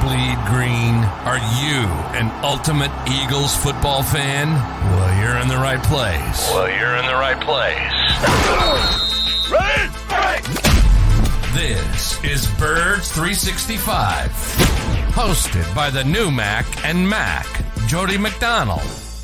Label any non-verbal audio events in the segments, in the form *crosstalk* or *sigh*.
bleed green? Are you an ultimate Eagles football fan? Well, you're in the right place. Well, you're in the right place. This is Birds 365, hosted by the new Mac and Mac, Jody McDonald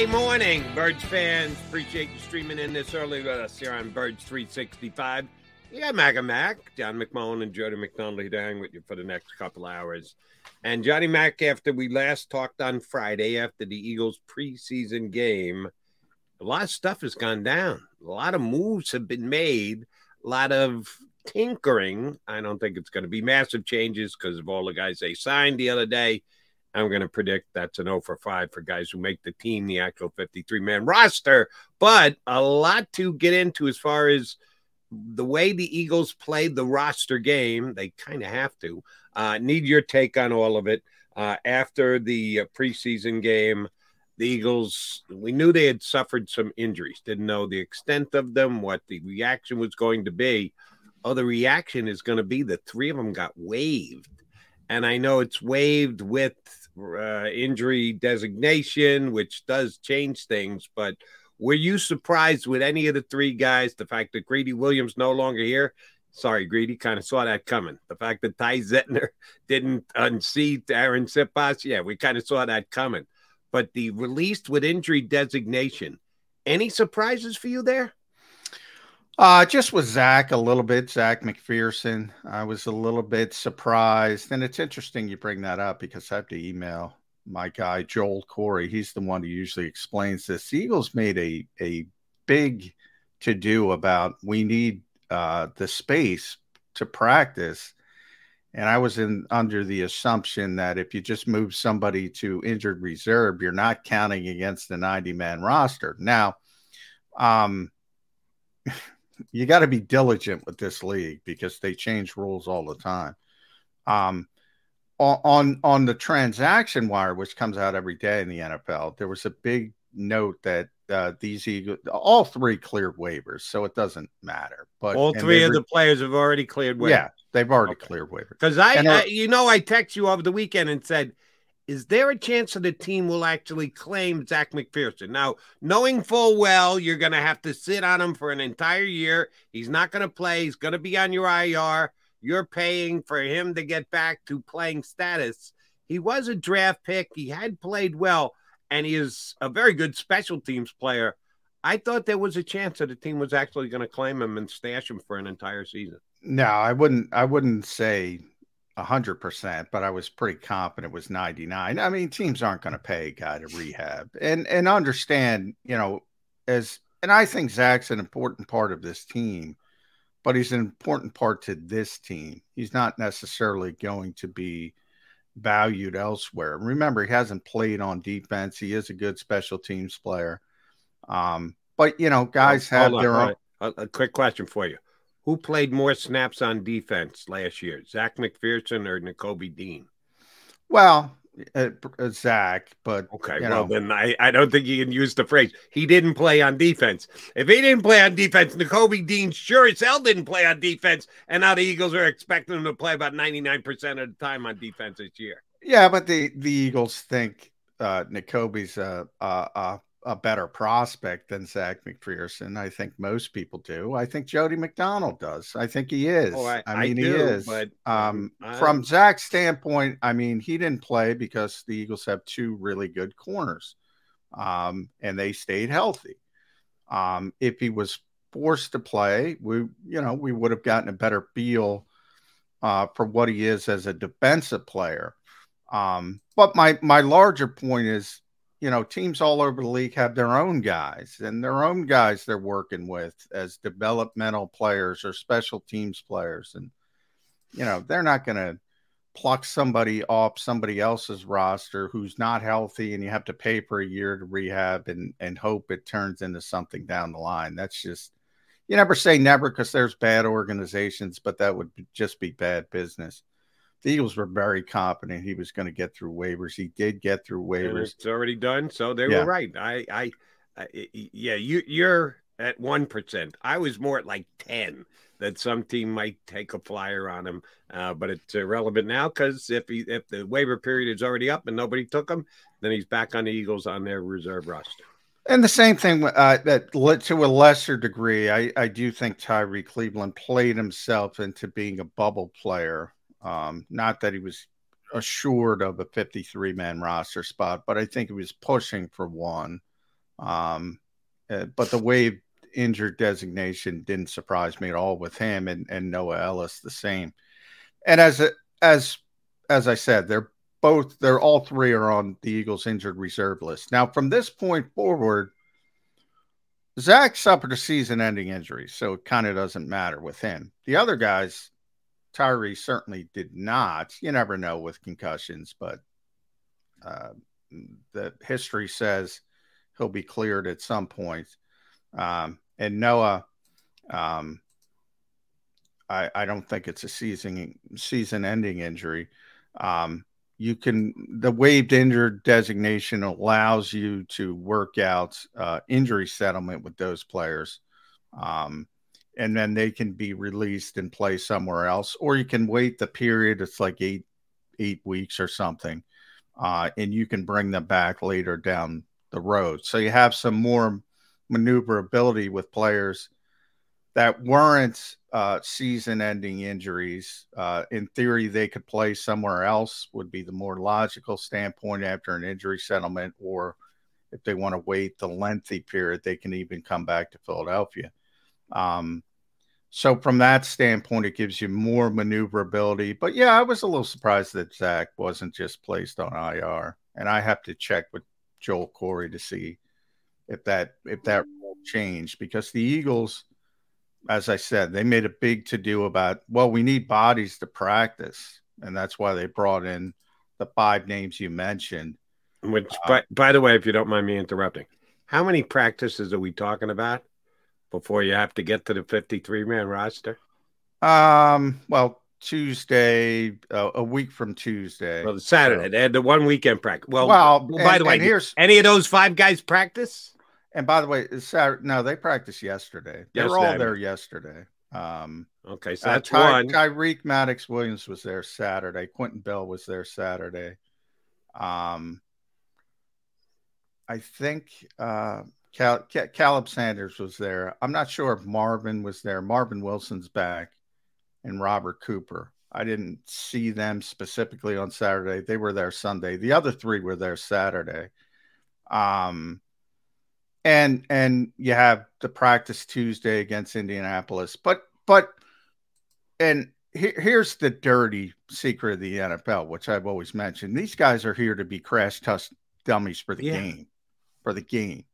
Monday morning, Birds fans. Appreciate you streaming in this early with us here on Birds 365. Yeah, and Mac, John McMullen and Jody McDonald here to hang with you for the next couple hours. And Johnny Mac, after we last talked on Friday after the Eagles preseason game, a lot of stuff has gone down. A lot of moves have been made, a lot of tinkering. I don't think it's going to be massive changes because of all the guys they signed the other day. I'm going to predict that's an 0 for 5 for guys who make the team, the actual 53 man roster. But a lot to get into as far as the way the Eagles played the roster game. They kind of have to. Uh, need your take on all of it. Uh, after the uh, preseason game, the Eagles, we knew they had suffered some injuries, didn't know the extent of them, what the reaction was going to be. Oh, the reaction is going to be the three of them got waived. And I know it's waived with uh, injury designation, which does change things. But were you surprised with any of the three guys? The fact that Greedy Williams no longer here. Sorry, Greedy, kind of saw that coming. The fact that Ty Zentner *laughs* didn't unseat Arryn Siposs, yeah, we kind of saw that coming. But the released with injury designation, any surprises for you there? Uh, just with Zach a little bit, Zech McPhearson. I was a little bit surprised. And it's interesting you bring that up because I have to email my guy, Joel Corry. He's the one who usually explains this. The Eagles made a, a big to do about we need uh, the space to practice. And I was in under the assumption that if you just move somebody to injured reserve, you're not counting against the 90 man roster. Now, um, *laughs* you got to be diligent with this league because they change rules all the time. Um, on on the transaction wire, which comes out every day in the NFL, there was a big note that uh, these Eagles, all three cleared waivers, so it doesn't matter. But all three of the players have already cleared waivers. Yeah, they've already okay. cleared waivers. Because I, I, you know, I text you over the weekend and said is there a chance that the team will actually claim Zech McPhearson? Now, knowing full well you're going to have to sit on him for an entire year, he's not going to play, he's going to be on your IR. You're paying for him to get back to playing status. He was a draft pick, he had played well, and he is a very good special teams player. I thought there was a chance that the team was actually going to claim him and stash him for an entire season. No, I wouldn't. I wouldn't say hundred percent, but I was pretty confident it was 99. I mean, teams aren't going to pay a guy to rehab and, and understand, you know, as, and I think Zach's an important part of this team, but he's an important part to this team. He's not necessarily going to be valued elsewhere. Remember, he hasn't played on defense. He is a good special teams player. Um, but you know, guys have their own. Right. A quick question for you who played more snaps on defense last year, Zech McPhearson or Nakobe Dean? Well, uh, uh, Zach, but okay. Well, know. then I, I don't think you can use the phrase he didn't play on defense. If he didn't play on defense, Nakobe Dean sure as hell didn't play on defense, and now the Eagles are expecting him to play about ninety nine percent of the time on defense this year. Yeah, but the the Eagles think uh, Nakobe's a, a, a better prospect than Zech McPhearson. I think most people do. I think Jody McDonald does. I think he is. Oh, I, I mean, I he is. But Um, I- from Zach's standpoint, I mean, he didn't play because the Eagles have two really good corners, um, and they stayed healthy. Um, if he was forced to play, we, you know, we would have gotten a better feel uh, for what he is as a defensive player. Um, but my my larger point is, you know, teams all over the league have their own guys and their own guys they're working with as developmental players or special teams players, and you know they're not going to pluck somebody off somebody else's roster who's not healthy and you have to pay for a year to rehab and and hope it turns into something down the line. That's just you never say never because there's bad organizations, but that would just be bad business. The Eagles were very confident he was going to get through waivers. He did get through and waivers. it's already done. So they Yeah. were right. I, I, I yeah, you, you're at one percent. I was more at like ten. That some team might take a flyer on him, uh, but it's irrelevant now because if he if the waiver period is already up and nobody took him, then he's back on the Eagles on their reserve roster. And the same thing uh, that led to a lesser degree. I, I do think Tyree Cleveland played himself into being a bubble player. Um, not that he was assured of a 53 man roster spot, but I think he was pushing for one. Um, uh, but the wave injured designation didn't surprise me at all with him and, and Noah Elliss the same. And as as as I said, they're both they're all three are on the Eagles injured reserve list. Now, from this point forward, Zach suffered a season ending injury, so it kind of doesn't matter with him. The other guys, Tyree certainly did not. You never know with concussions, but uh, the history says he'll be cleared at some point. Um, and Noah, um, I, I don't think it's a season season ending injury. Um, you can the waived injured designation allows you to work out uh, injury settlement with those players, um, and then they can be released and play somewhere else, or you can wait the period. It's like eight eight weeks or something, uh, and you can bring them back later down the road. So you have some more maneuverability with players that weren't uh, season-ending injuries. Uh, in theory, they could play somewhere else. Would be the more logical standpoint after an injury settlement, or if they want to wait the lengthy period, they can even come back to Philadelphia. Um, so from that standpoint, it gives you more maneuverability. But yeah, I was a little surprised that Zach wasn't just placed on IR, and I have to check with Joel Corry to see if that if that changed because the Eagles as I said, they made a big to do about, well, we need bodies to practice. And that's why they brought in the five names you mentioned. Which, by, by the way, if you don't mind me interrupting, how many practices are we talking about before you have to get to the 53 man roster? Um, well, Tuesday, uh, a week from Tuesday. Well, Saturday. They had the one weekend practice. Well, Well, by and- the way, here's any of those five guys practice? and by the way, Saturday. No, they practiced yesterday. They were all there yesterday. Um, Okay, so uh, that's Ty- one. Tyreek Maddox Williams was there Saturday. Quentin Bell was there Saturday. Um, I think uh, Cal- Ca- Caleb Sanders was there. I'm not sure if Marvin was there. Marvin Wilson's back, and Robert Cooper. I didn't see them specifically on Saturday. They were there Sunday. The other three were there Saturday. Um, and and you have the practice Tuesday against Indianapolis, but but and here, here's the dirty secret of the NFL, which I've always mentioned. These guys are here to be crash test dummies for the Yeah. game, for the game,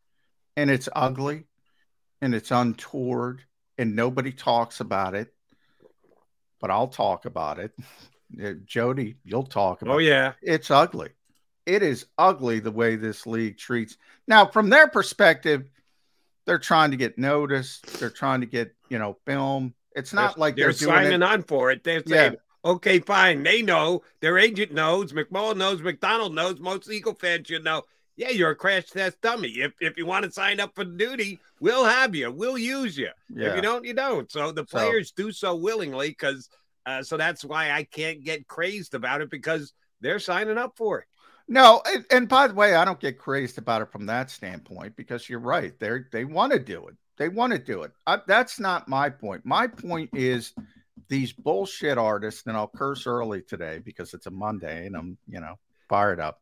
and it's ugly, and it's untoward, and nobody talks about it. But I'll talk about it. *laughs* Jody, you'll talk about Oh, it yeah. it's ugly. It is ugly the way this league treats. Now, from their perspective, they're trying to get noticed. They're trying to get you know film. It's not like they're, they're, doing signing it. on for it. They're Yeah. saying, okay, fine. They know. Their agent knows. McMullen knows. McDonald knows. Most Eagle fans should know. Yeah, you're a crash test dummy. If if you want to sign up for duty, we'll have you. We'll use you. If you don't, you don't. So the So- players do so willingly because. Uh, so that's why I can't get crazed about it because they're signing up for it. No, and, and by the way, I don't get crazed about it from that standpoint because you're right. They they want to do it. They want to do it. I, that's not my point. My point is these bullshit artists, and I'll curse early today because it's a Monday and I'm you know fired up.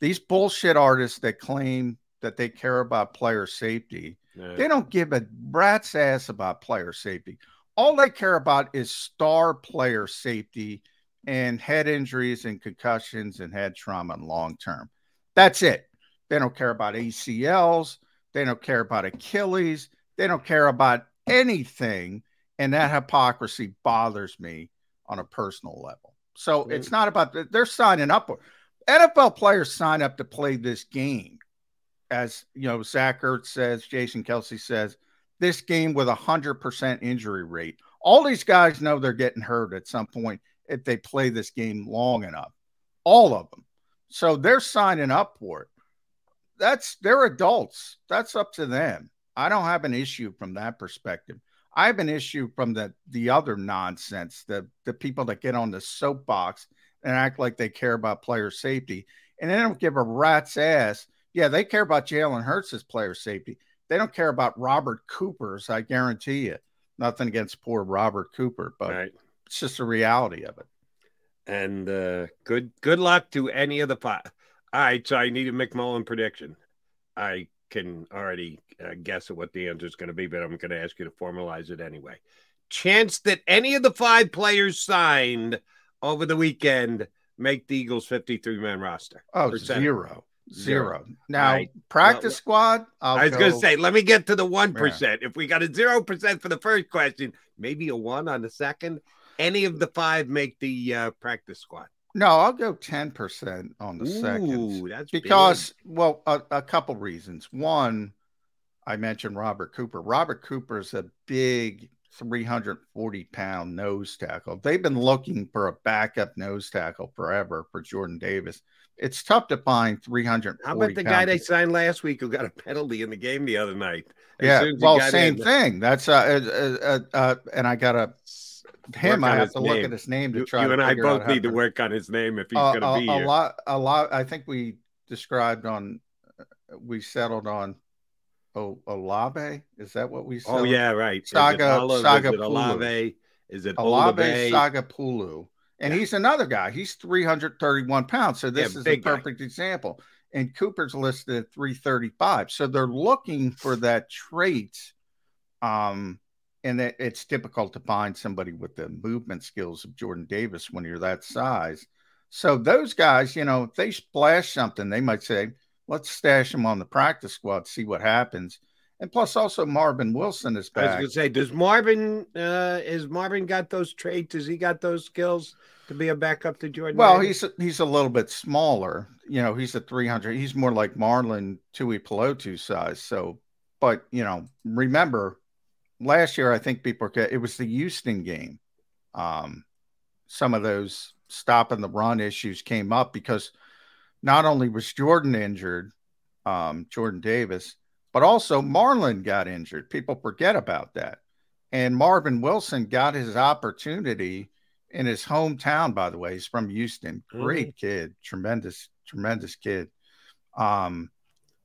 These bullshit artists that claim that they care about player safety, Yeah. they don't give a rat's ass about player safety. All they care about is star player safety and head injuries and concussions and head trauma and long term. That's it. They don't care about ACLs. They don't care about Achilles. They don't care about anything. And that hypocrisy bothers me on a personal level. So it's not about they're signing up. NFL players sign up to play this game. As you know, Zach Ertz says, Jason Kelce says, this game with a hundred percent injury rate. All these guys know they're getting hurt at some point if they play this game long enough. All of them. So they're signing up for it. That's they're adults. That's up to them. I don't have an issue from that perspective. I have an issue from the the other nonsense, the the people that get on the soapbox and act like they care about player safety, and they don't give a rat's ass. Yeah, they care about Jalen Hurts' player safety. They don't care about Robert Cooper's. I guarantee you. Nothing against poor Robert Cooper, but Right. it's just the reality of it. And uh, good good luck to any of the five. All right, so I need a McMullen prediction. I can already uh, guess at what the answer is going to be, but I'm going to ask you to formalize it anyway. Chance that any of the five players signed over the weekend make the Eagles 53 man roster. Oh, zero. Zero. Now, right. practice Well, squad. I'll I was going to say, let me get to the 1%. If we got a 0% for the first question, maybe a 1 on the second. Any of the five make the uh, practice squad. no, I'll go 10% on the second. Ooh, that's big. because well a, a couple reasons one i mentioned robert cooper robert cooper is a big 340 pound nose tackle they've been looking for a backup nose tackle forever for jordan davis it's tough to find 340 How about the guy they signed last week who got a penalty in the game the other night? As yeah soon as he well same in, thing that's uh, uh, uh, uh and i got a him i have to look name. at his name to You, try you to and I both need to work on his name if he's uh, going to be a here. lot a lot i think we described on we settled on oh olave is that what we saw? oh yeah, right. Is it Saga- Olive? Saga Is. Olave? Is it olave Sagapolu and he's another guy he's 331 pounds so this Yeah, is a big guy. perfect example and cooper's listed at 335 so they're looking for that trait um and that it's difficult to find somebody with the movement skills of Jordan Davis when you're that size. So those guys, you know, if they splash something, they might say, "Let's stash him on the practice squad, see what happens." And plus, also Marvin Wilson is back. I was going to say, does Marvin? Uh, is Marvin got those traits? Has he got those skills to be a backup to Jordan? Well, Davis? he's he's a little bit smaller. You know, he's a 300. He's more like Marlon Tuipulotu size. So, but you know, remember last year I think people it was the Houston game. Um, some of those stopping the run issues came up because not only was Jordan injured, um, Jordan Davis, but also Marlon got injured. People forget about that. And Marvin Wilson got his opportunity in his hometown, by the way. He's from Houston. Great kid, tremendous, tremendous kid. Um,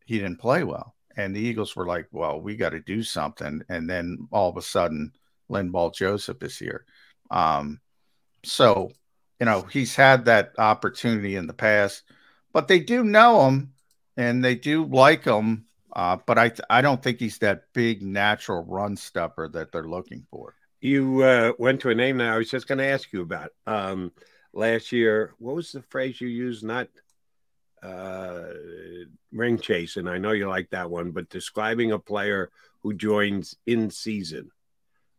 he didn't play well. And the Eagles were like, well, we got to do something. And then all of a sudden, Linval Joseph is here. Um, so, you know, he's had that opportunity in the past, but they do know him and they do like him. Uh, but I, I don't think he's that big natural run stuffer that they're looking for. You uh, went to a name that I was just going to ask you about. Um, last year, what was the phrase you used? Not uh, ring chasing. I know you like that one, but describing a player who joins in season.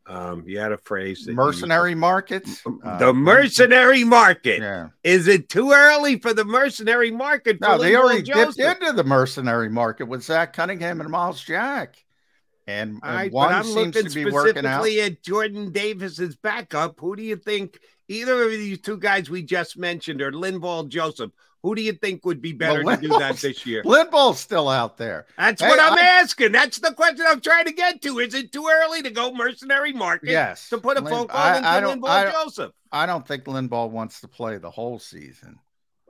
Um, you had a phrase that you- Mercenary markets. the Uh, mercenary market. Yeah. Is it too early for the mercenary market? No, they already dipped into the mercenary market with Zach Cunningham and Myles Jack. And, and right, one I'm seems looking to be working out. specifically at Jordan Davis's backup. Who do you think either of these two guys we just mentioned or Linval Joseph? Who do you think would be better to do that this year? Linval's still out there. That's Hey, what I'm I- asking. That's the question I'm trying to get to. Is it too early to go mercenary market? Yes. To put a Lin- phone call I- into I don't- I Joseph. I don't think Linval wants to play the whole season.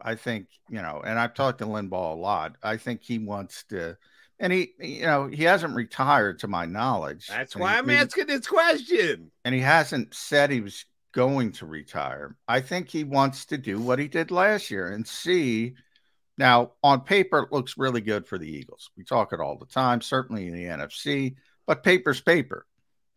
I think, you know, and I've talked to Linval a lot. I think he wants to, and he, you know, he hasn't retired to my knowledge. That's why I'm asking this question. And he hasn't said he was going to retire. I think he wants to do what he did last year and see. Now, on paper, it looks really good for the Eagles. We talk it all the time, certainly in the NFC, but paper's paper.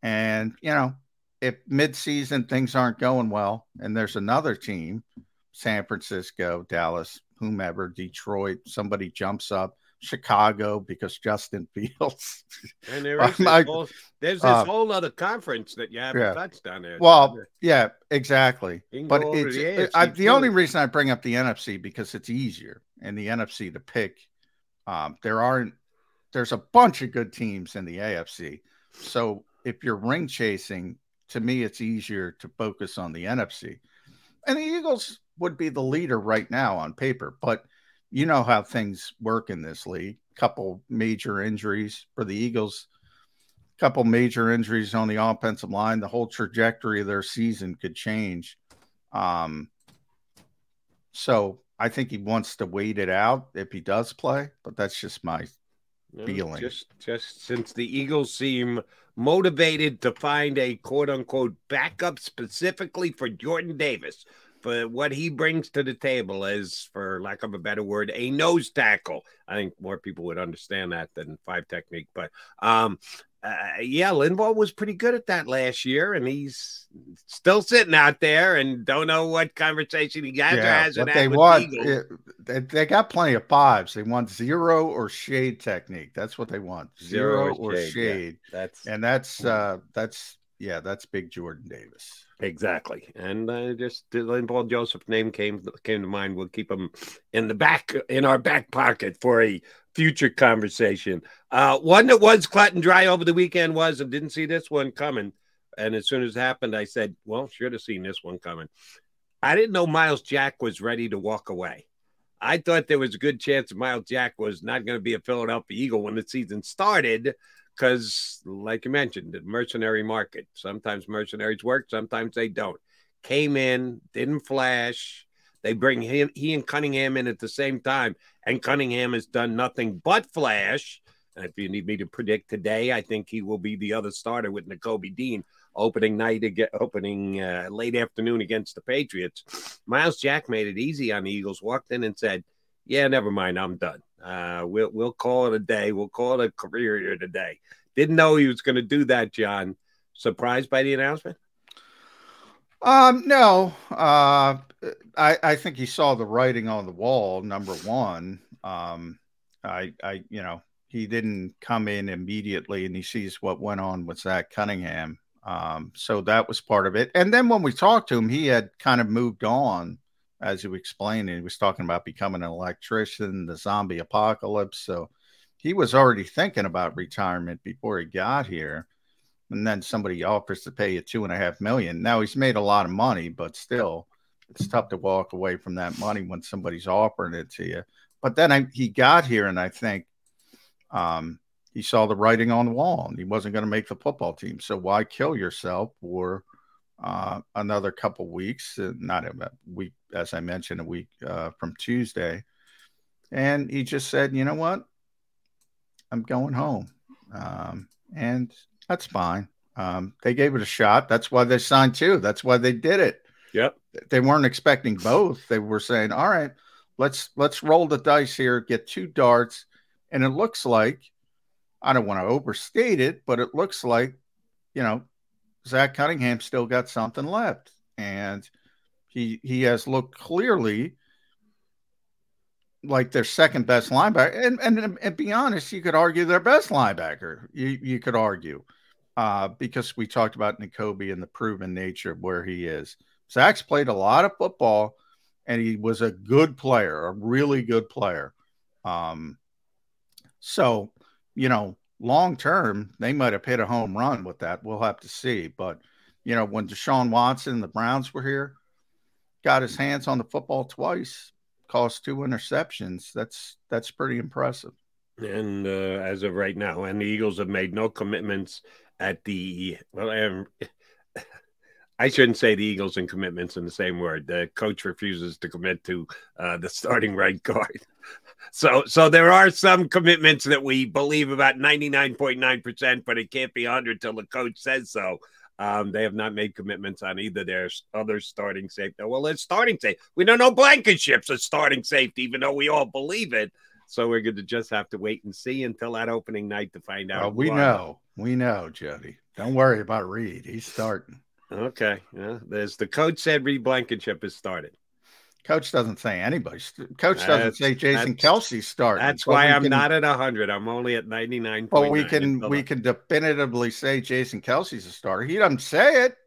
And, you know, if midseason things aren't going well and there's another team, San Francisco, Dallas, whomever, Detroit, somebody jumps up, Chicago because Justin *laughs* Fields. And there is this whole, there's this uh, whole other conference that you haven't yeah. touched on there. Well, yeah, exactly. But it's the, it, I, the only reason I bring up the NFC because it's easier in the NFC to pick. Um, there aren't. There's a bunch of good teams in the AFC, so if you're ring chasing, to me, it's easier to focus on the NFC. And the Eagles would be the leader right now on paper, but you know how things work in this league. Couple major injuries for the Eagles, couple major injuries on the offensive line. The whole trajectory of their season could change. Um, so I think he wants to wait it out if he does play, but that's just my feeling. Just, just since the Eagles seem motivated to find a quote unquote backup specifically for Jordan Davis, for what he brings to the table is, for lack of a better word, a nose tackle. I think more people would understand that than five technique. But um, uh, yeah, Linval was pretty good at that last year, and he's still sitting out there and don't know what conversation he got yeah, or hasn't. What they want, it, they, they, got plenty of fives. They want zero or shade technique. That's what they want. Zero, zero or shade. shade. Yeah, that's and that's uh, that's yeah, that's big Jordan Davis. Exactly, and uh, just Linval Joseph name came came to mind. We'll keep him in the back in our back pocket for a future conversation. Uh, one that was cut and dry over the weekend was, and didn't see this one coming. And as soon as it happened, I said, "Well, should have seen this one coming." I didn't know Myles Jack was ready to walk away. I thought there was a good chance Myles Jack was not going to be a Philadelphia Eagle when the season started because, like you mentioned, the mercenary market. Sometimes mercenaries work, sometimes they don't. Came in, didn't flash. They bring him, he and Cunningham in at the same time, and Cunningham has done nothing but flash. And if you need me to predict today, I think he will be the other starter with Nakobe Dean opening night again, opening uh, late afternoon against the Patriots. Myles Jack made it easy on the Eagles. Walked in and said, "Yeah, never mind, I'm done. Uh, we'll we'll call it a day. We'll call it a career here today. Didn't know he was going to do that, John. Surprised by the announcement? Um, no. Uh, I I think he saw the writing on the wall. Number one, um, I I you know he didn't come in immediately and he sees what went on with Zach Cunningham. Um, so that was part of it. And then when we talked to him, he had kind of moved on as you explained, he was talking about becoming an electrician, the zombie apocalypse. So he was already thinking about retirement before he got here. And then somebody offers to pay you two and a half million. Now he's made a lot of money, but still, it's tough to walk away from that money when somebody's offering it to you. But then I, he got here, and I think um, he saw the writing on the wall, and he wasn't going to make the football team. So why kill yourself for uh, another couple weeks? Uh, not a week as I mentioned, a week uh, from Tuesday. And he just said, you know what? I'm going home. Um, and that's fine. Um, they gave it a shot. That's why they signed two. That's why they did it. Yep. They weren't expecting both. They were saying, all right, let's let's roll the dice here, get two darts. And it looks like, I don't want to overstate it, but it looks like, you know, Zach Cunningham still got something left. And he he has looked clearly like their second best linebacker, and and and be honest, you could argue their best linebacker. You you could argue uh, because we talked about Nakobe and the proven nature of where he is. Zach's played a lot of football, and he was a good player, a really good player. Um, so you know, long term, they might have hit a home run with that. We'll have to see. But you know, when Deshaun Watson and the Browns were here, got his hands on the football twice, caused two interceptions. That's that's pretty impressive. And uh, as of right now, and the Eagles have made no commitments at the well. *laughs* I shouldn't say the Eagles and commitments in the same word. The coach refuses to commit to uh, the starting right guard. *laughs* So, so there are some commitments that we believe about ninety nine point nine percent, but it can't be hundred till the coach says so. Um, they have not made commitments on either their other starting safety. Well, it's starting safety. We don't know Blankenship's a starting safety, even though we all believe it. So we're going to just have to wait and see until that opening night to find out. Well, we know, we know, Jody. Don't worry about Reed. He's starting. Okay. Yeah. There's the coach said Reed Blankenship has started. Coach doesn't say anybody. Coach doesn't say Jason Kelce starting. That's why I'm can, not at hundred. I'm only at ninety nine. But we can we can definitively say Jason Kelce's a starter. He doesn't say it.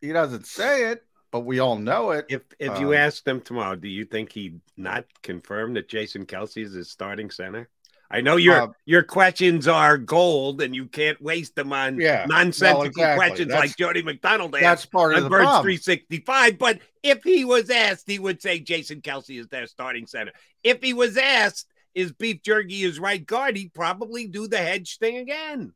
He doesn't say it, but we all know it. If if um, you ask them tomorrow, do you think he'd not confirmed that Jason Kelce is his starting center? I know your uh, your questions are gold, and you can't waste them on yeah, nonsensical exactly. questions that's, like Jody McDonald asked. That's part of the Birds Sixty Five. But if he was asked, he would say Jason Kelce is their starting center. If he was asked, is Beef Jerky his right guard? He'd probably do the hedge thing again.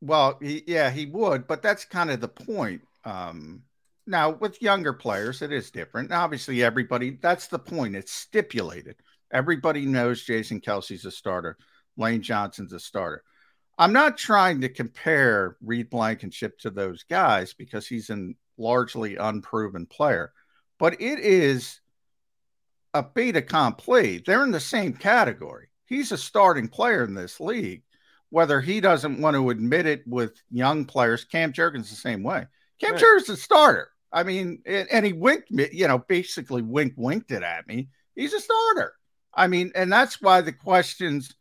Well, he, yeah, he would, but that's kind of the point. Um, now, with younger players, it is different. Obviously, everybody, that's the point. It's stipulated. Everybody knows Jason Kelce's a starter. Lane Johnson's a starter. I'm not trying to compare Reed Blankenship to those guys because he's a largely unproven player, but it is a fait accompli. They're in the same category. He's a starting player in this league, whether he doesn't want to admit it with young players. Cam Jurgens the same way. Cam right. Jurgens a starter. I mean, and he winked me, you know, basically wink winked it at me. He's a starter. I mean, and that's why the questions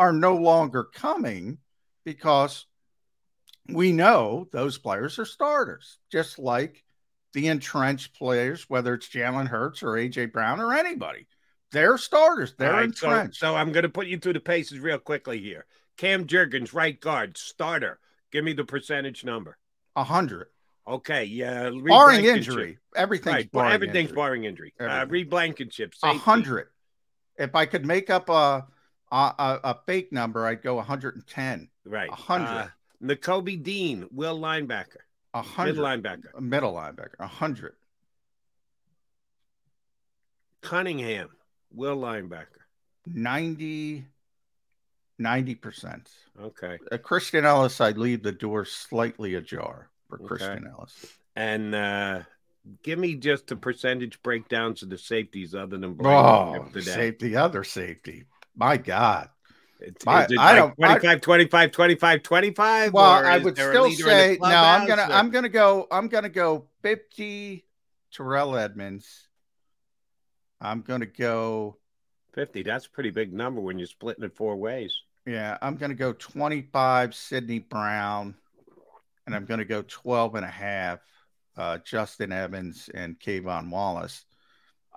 are no longer coming because we know those players are starters, just like the entrenched players, whether it's Jalen Hurts or AJ Brown or anybody. They're starters. They're right, entrenched. So, so I'm going to put you through the paces real quickly here. Cam Jurgens, right guard, starter. Give me the percentage number. A hundred. Okay, yeah. barring injury, everything's right. barring everything's injury. barring injury. Uh, Everything. Uh, Reed Blankenship, a hundred. If I could make up a, a a, fake number, I'd go 110. Right, 100. Uh, Dean, will linebacker. A hundred linebacker. Middle linebacker. A hundred. Cunningham, will linebacker. 90 90%. Okay. Uh, Christian Elliss, I'd leave the door slightly ajar for okay. Christian Elliss. And uh give me just the percentage breakdowns of the safeties other than oh, safety, other safety. My God. My, it I like don't 25, I, 25, 25, 25. Well, I would still say no. I'm gonna or? I'm gonna go. I'm gonna go 50 Terrell Edmunds. I'm gonna go 50. That's a pretty big number when you're splitting it four ways. Yeah, I'm gonna go 25 Sydney Brown, and I'm gonna go 12 and a half uh, Justin Evans and K'Von Wallace.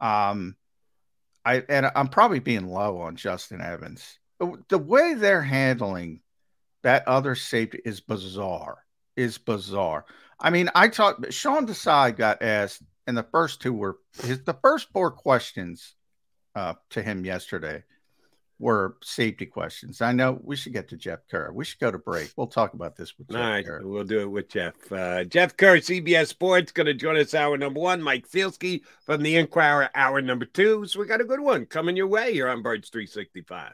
Um, I and I'm probably being low on Justin Evans. The way they're handling that other safety is bizarre. Is bizarre. I mean, I talked. Sean Desai got asked, and the first two were his. The first four questions uh, to him yesterday were safety questions. I know we should get to Jeff Kerr. We should go to break. We'll talk about this with Jeff All right, Kerr. We'll do it with Jeff. Uh, Jeff Kerr, CBS Sports, going to join us hour number one. Mike Sielski from the Inquirer, hour number two. So we got a good one coming your way here on Birds 365.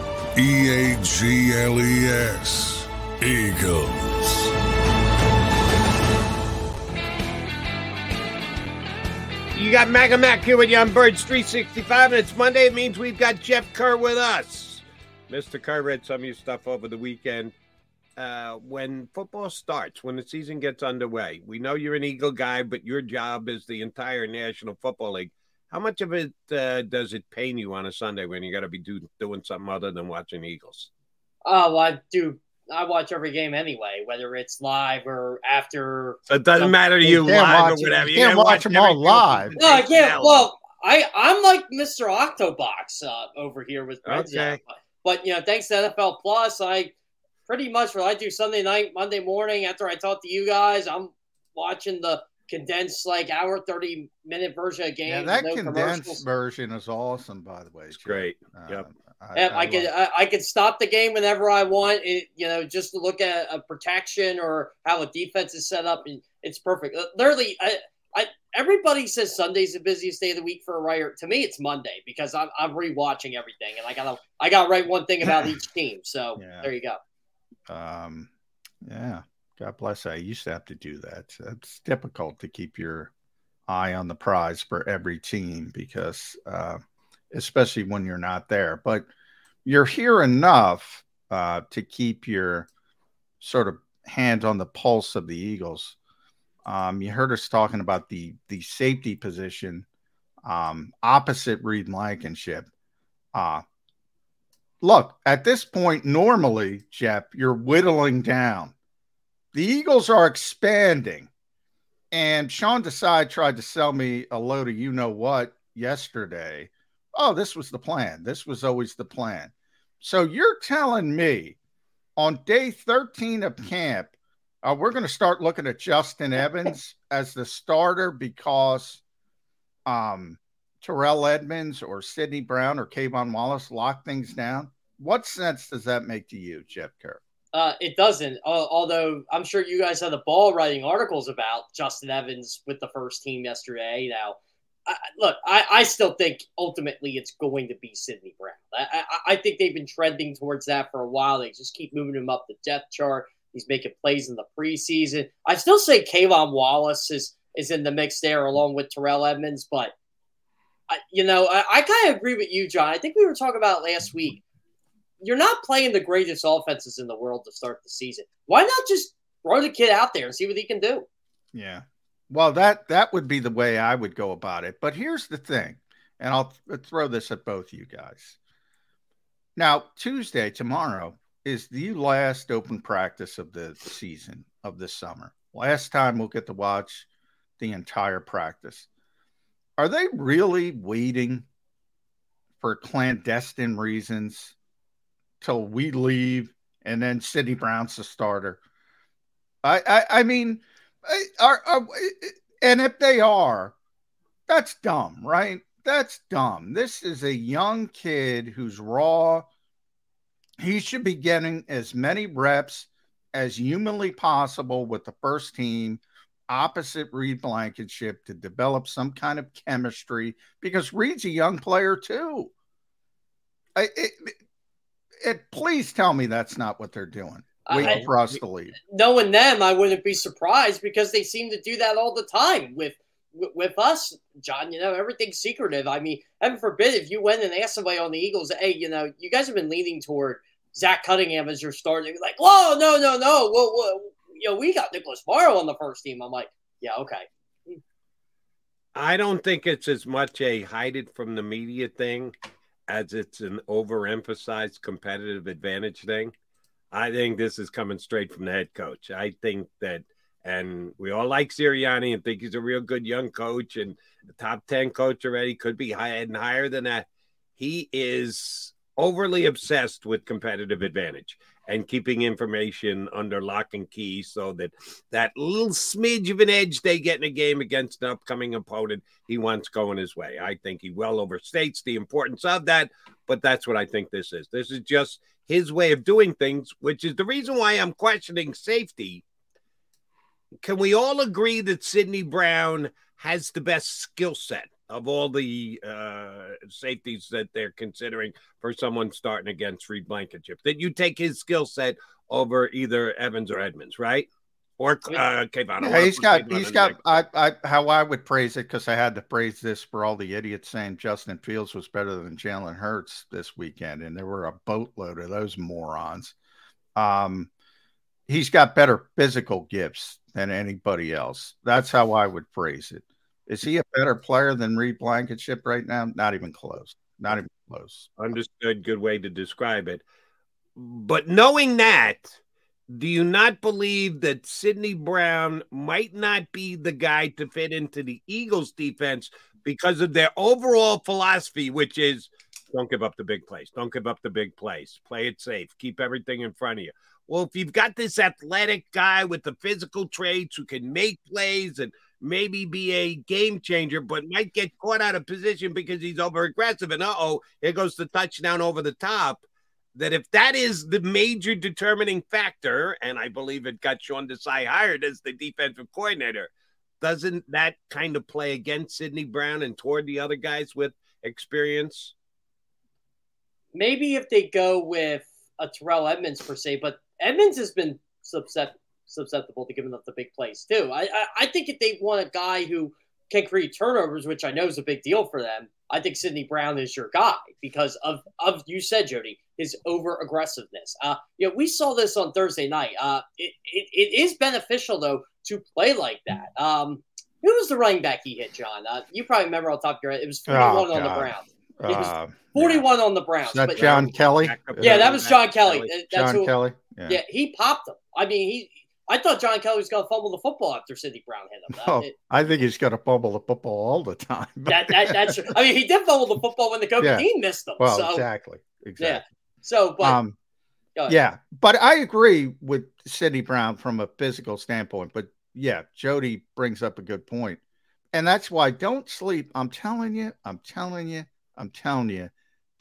E A G L E S. Eagles. You got Maga Mac here with you on Birds 365, and it's Monday. It means we've got Jeff Kerr with us. Mr. Kerr read some of your stuff over the weekend. Uh, when football starts, when the season gets underway, we know you're an Eagle guy, but your job is the entire National Football League. How much of it uh, does it pain you on a Sunday when you got to be do, doing something other than watching Eagles? Oh, well, I do. I watch every game anyway, whether it's live or after. It doesn't matter to you, You live watch or it- whatever. you can't gotta watch them all live. No, I can't. Well, I I'm like Mr. Octobox uh, over here with Reds. Okay. But, but you know, thanks to NFL Plus, I pretty much what I do Sunday night, Monday morning after I talk to you guys, I'm watching the condensed like hour thirty minute version of game. Yeah, that no condensed version is awesome, by the way. It's Joe. great. Uh, Yep. I, Yeah, I, I could I, I could stop the game whenever I want. It, you know, just to look at a protection or how a defense is set up, and it's perfect. Uh, Literally, I, I everybody says Sunday's the busiest day of the week for a writer. To me, it's Monday because I'm I'm rewatching everything, and I gotta I gotta write one thing about *laughs* each team. So Yeah. there you go. Um, yeah, God bless. I used to have to do that. It's difficult to keep your eye on the prize for every team because, uh, especially when you're not there, but you're here enough uh, to keep your sort of hand on the pulse of the Eagles. Um, you heard us talking about the the safety position um, opposite Reed Blankenship. Uh, look, at this point, normally, Jeff, you're whittling down. The Eagles are expanding. And Sean Desai tried to sell me a load of you know what yesterday. Oh, this was the plan. This was always the plan. So you're telling me on day 13 of camp, uh, we're going to start looking at Justin Evans *laughs* as the starter because um, Terrell Edmunds or Sydney Brown or K'Von Wallace lock things down. What sense does that make to you, Jeff Kerr? Uh, it doesn't. Uh, although I'm sure you guys had the ball writing articles about Justin Evans with the first team yesterday. Now, I, look, I, I still think ultimately it's going to be Sydney Brown. I, I, think they've been trending towards that for a while. They just keep moving him up the depth chart. He's making plays in the preseason. I still say K'Von Wallace is is in the mix there along with Terrell Edmunds, but you know, I, I kind of agree with you, John. I think we were talking about last week. You're not playing the greatest offenses in the world to start the season. Why not just throw the kid out there and see what he can do? Yeah. Well, that that would be the way I would go about it. But here's the thing, and I'll th- throw this at both you guys. Now, Tuesday, tomorrow, is the last open practice of the season of this summer. Last time we'll get to watch the entire practice. Are they really waiting for clandestine reasons till we leave, and then Sydney Brown's the starter. I I, I mean, are, are and if they are, that's dumb, right? That's dumb. This is a young kid who's raw. He should be getting as many reps as humanly possible with the first team opposite Reed Blankenship to develop some kind of chemistry because Reed's a young player too. I, it, it, please tell me that's not what they're doing. Waiting I, for us to leave. Knowing them, I wouldn't be surprised because they seem to do that all the time with with us, John, you know, everything's secretive. I mean, heaven forbid if you went and asked somebody on the Eagles, hey, you know, you guys have been leaning toward Zach Cunningham as your starter. They'd be like, whoa, no, no, no. Whoa, whoa. You know, we got Nicholas Morrow on the first team. I'm like, yeah, okay. I don't think it's as much a hide it from the media thing as it's an overemphasized competitive advantage thing. I think this is coming straight from the head coach. I think that – and we all like Sirianni and think he's a real good young coach and a top 10 coach already, could be high and higher than that. He is overly obsessed with competitive advantage and keeping information under lock and key so that that little smidge of an edge they get in a game against an upcoming opponent, he wants going his way. I think he well overstates the importance of that, but that's what I think this is. This is just his way of doing things, which is the reason why I'm questioning safety can we all agree that Sydney Brown has the best skill set of all the uh, safeties that they're considering for someone starting against Reed Blankenship? That you take his skill set over either Evans or Edmunds, right? Or uh, K'Von. Yeah, he's got, he's got. I, I, how I would praise it because I had to praise this for all the idiots saying Justin Fields was better than Jalen Hurts this weekend, and there were a boatload of those morons. Um, he's got better physical gifts than anybody else. That's how I would phrase it. Is he a better player than Reed Blankenship right now? Not even close. Not even close. Understood. Good way to describe it. But knowing that, do you not believe that Sydney Brown might not be the guy to fit into the Eagles defense because of their overall philosophy, which is don't give up the big plays, don't give up the big plays, play it safe, keep everything in front of you. Well, if you've got this athletic guy with the physical traits who can make plays and maybe be a game changer, but might get caught out of position because he's over aggressive, and uh oh, here goes the touchdown over the top. That if that is the major determining factor, and I believe it got Sean Desai hired as the defensive coordinator, doesn't that kind of play against Sydney Brown and toward the other guys with experience? Maybe if they go with a Terrell Edmunds per se, but Edmunds has been susceptible to giving up the big plays too. I, I, I think if they want a guy who can create turnovers, which I know is a big deal for them, I think Sydney Brown is your guy because of of you said Jody his over aggressiveness. Uh, you know, we saw this on Thursday night. Uh, it, it, it is beneficial though to play like that. Um, who was the running back he hit, John? Uh, you probably remember on top of your head. It was 41 oh, on the Browns. It was uh, 41 yeah. on the Browns. That John Kelly? Yeah, that was John Kelly. That's John who, Kelly. Yeah. yeah. he popped him. I mean, he. I thought John Kelly was going to fumble the football after Sydney Brown hit him. Oh, it, I think he's going to fumble the football all the time. that, that, that's. *laughs* I mean, he did fumble the football when Nakobe yeah. Dean missed him. Well, so, exactly. Exactly. Yeah. So, but. Um, yeah, but I agree with Sydney Brown from a physical standpoint. But yeah, Jody brings up a good point, and that's why don't sleep. I'm telling you, I'm telling you, I'm telling you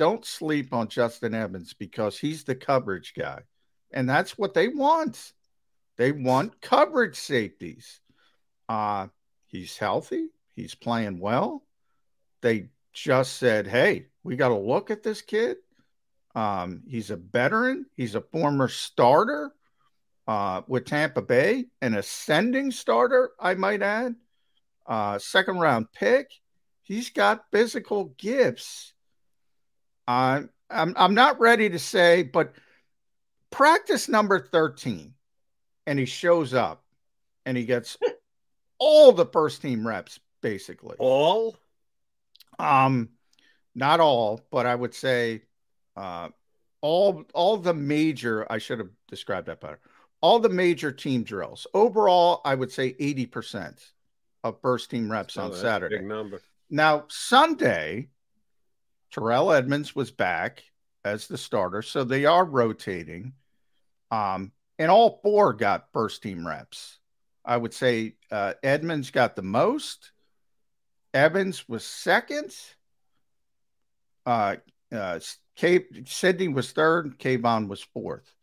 don't sleep on Justin Evans because he's the coverage guy. And that's what they want. They want coverage safeties. Uh, he's healthy, he's playing well. They just said, hey, we got to look at this kid. Um, he's a veteran, he's a former starter uh, with Tampa Bay, an ascending starter, I might add. Uh, second round pick. He's got physical gifts uh, I'm I'm not ready to say, but practice number 13, and he shows up and he gets *laughs* all the first team reps, basically. All? Um, not all, but I would say uh all all the major, I should have described that better. All the major team drills. Overall, I would say 80% of first team reps oh, on Saturday. Big number. Now, Sunday, Terrell Edmunds was back as the starter, so they are rotating. Um, and all four got first team reps. I would say uh, Edmunds got the most. Evans was second. Uh, uh, Cape, Sydney was third. K'Von was fourth.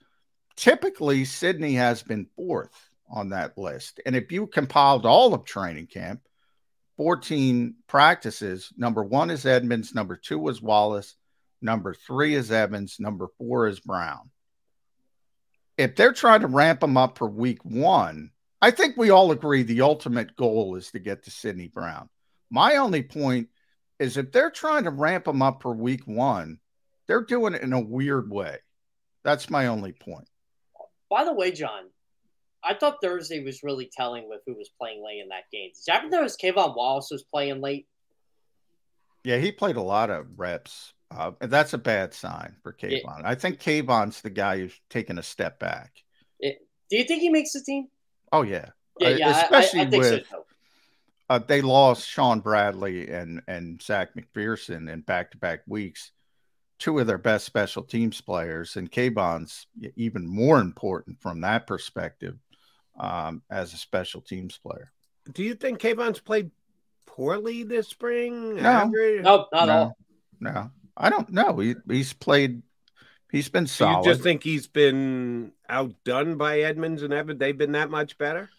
Typically, Sydney has been fourth on that list. And if you compiled all of training camp, 14 practices, number one is Edmunds, number two is Wallace, number three is Evans, number four is Brown. If they're trying to ramp them up for week one, I think we all agree the ultimate goal is to get to Sydney Brown. My only point is if they're trying to ramp them up for week one, they're doing it in a weird way. That's my only point. By the way, John, I thought Thursday was really telling with who was playing late in that game. Did you happen to notice K'Von Wallace was playing late? Yeah, he played a lot of reps. Uh, and that's a bad sign for K'Von. Yeah. I think K'Von's the guy who's taken a step back. It, do you think he makes the team? Oh yeah, yeah, yeah. Especially I, I, I with so. uh, they lost Shaun Bradley and and Zech McPhearson in back to back weeks, two of their best special teams players, and K'Von's even more important from that perspective um, as a special teams player. Do you think K'Von's played poorly this spring? No, no, not no, all. No, I don't know. He, he's played. He's been solid. you just think he's been outdone by Edmunds and Evan? They've been that much better.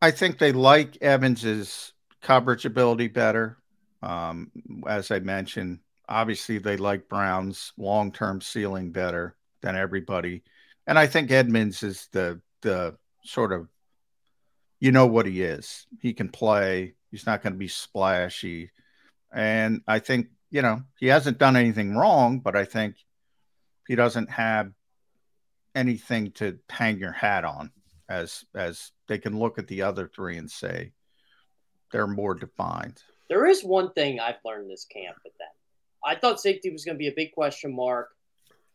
I think they like Evans's coverage ability better. Um, as I mentioned, obviously they like Brown's long-term ceiling better than everybody, and I think Edmunds is the the sort of you know what he is. He can play. He's not going to be splashy, and I think you know he hasn't done anything wrong, but I think he doesn't have anything to hang your hat on as as they can look at the other three and say they're more defined. There is one thing I've learned this camp with them. I thought safety was going to be a big question mark.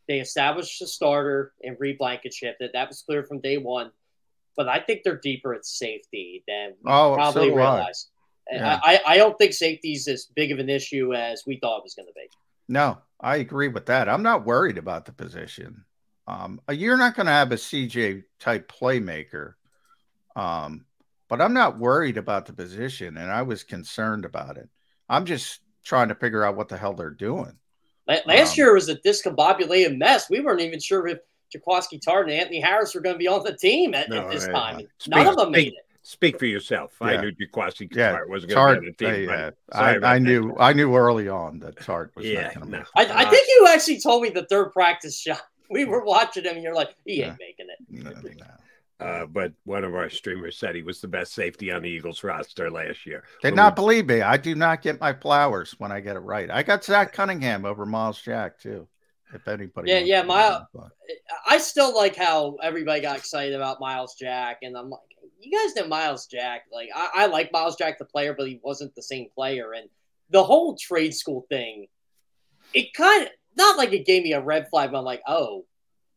They established a starter in Reed Blankenship. That that was clear from day one. But I think they're deeper at safety than oh, we oh, probably so realized. Yeah. I, I don't think safety's as big of an issue as we thought it was going to be. No, I agree with that. I'm not worried about the position. Um, you're not going to have a CJ type playmaker. Um, but I'm not worried about the position, and I was concerned about it. I'm just trying to figure out what the hell they're doing. Last um, year was a discombobulated mess. We weren't even sure if Jaquiski Tartt and Anthony Harris were going to be on the team at, no, at this time. Speak, None of them made it. Speak for yourself. Yeah. I knew Jaquiski yeah. Tartt wasn't going to be on the team. yeah. I, I knew I knew early on that Tartt was yeah, not going to no. I, I, think you actually told me the third practice shot. *laughs* We were watching him, and you're like, he ain't making it. No, no. Uh, but one of our streamers said he was the best safety on the Eagles roster last year. Did not we... believe me. I do not get my flowers when I get it right. I got Zach Cunningham over Myles Jack too. If anybody, yeah, yeah, my, I still like how everybody got excited about Myles Jack, and I'm like, you guys know Myles Jack. Like, I, I like Myles Jack the player, but he wasn't the same player, and the whole trade school thing, it kind of not like it gave me a red flag. But I'm like, oh,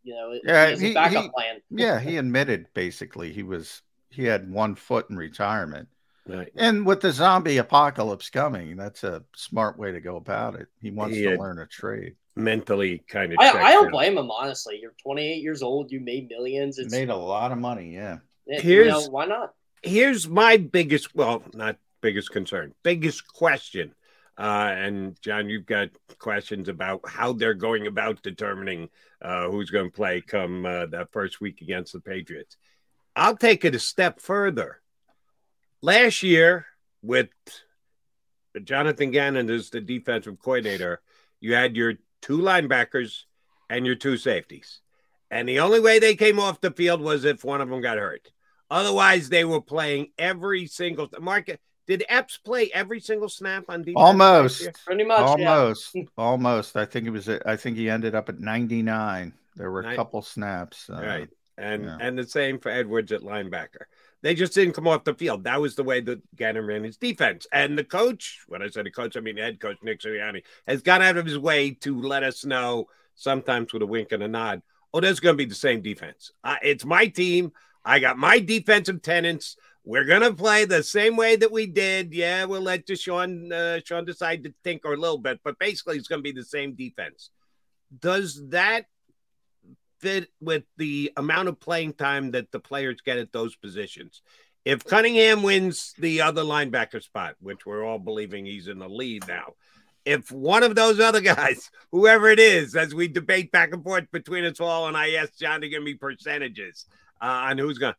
you know, yeah, he, backup he, plan. *laughs* yeah, he admitted basically he was he had one foot in retirement. Right. And with the zombie apocalypse coming, that's a smart way to go about it. He wants he to learn a trade. Mentally, kind of. I, I don't blame him honestly. You're 28 years old. You made millions. It's, made a lot of money. Yeah. Here's you know, why not? Here's my biggest, well, not biggest concern, biggest question uh, and John, you've got questions about how they're going about determining uh, who's going to play come uh, that first week against the Patriots. I'll take it a step further. Last year, with Jonathan Gannon as the defensive coordinator, you had your two linebackers and your two safeties. And the only way they came off the field was if one of them got hurt. Otherwise, they were playing every single market. Did Epps play every single snap on defense? Almost, pretty much, almost, yeah. *laughs* almost. I think it was. I think he ended up at ninety nine. There were a couple snaps, uh, right? And yeah. and the same for Edwards at linebacker. They just didn't come off the field. That was the way that Gannon ran his defense. And the coach, when I say the coach, I mean head coach Nick Sirianni, has gone out of his way to let us know, sometimes with a wink and a nod, oh, there's going to be the same defense. Uh, it's my team. I got my defensive tenants. We're gonna play the same way that we did. Yeah, we'll let Deshaun uh, Sean Desai to think or a little bit, but basically it's gonna be the same defense. Does that fit with the amount of playing time that the players get at those positions? If Cunningham wins the other linebacker spot, which we're all believing he's in the lead now, if one of those other guys, *laughs* whoever it is, as we debate back and forth between us all, and I ask John to give me percentages uh, on who's going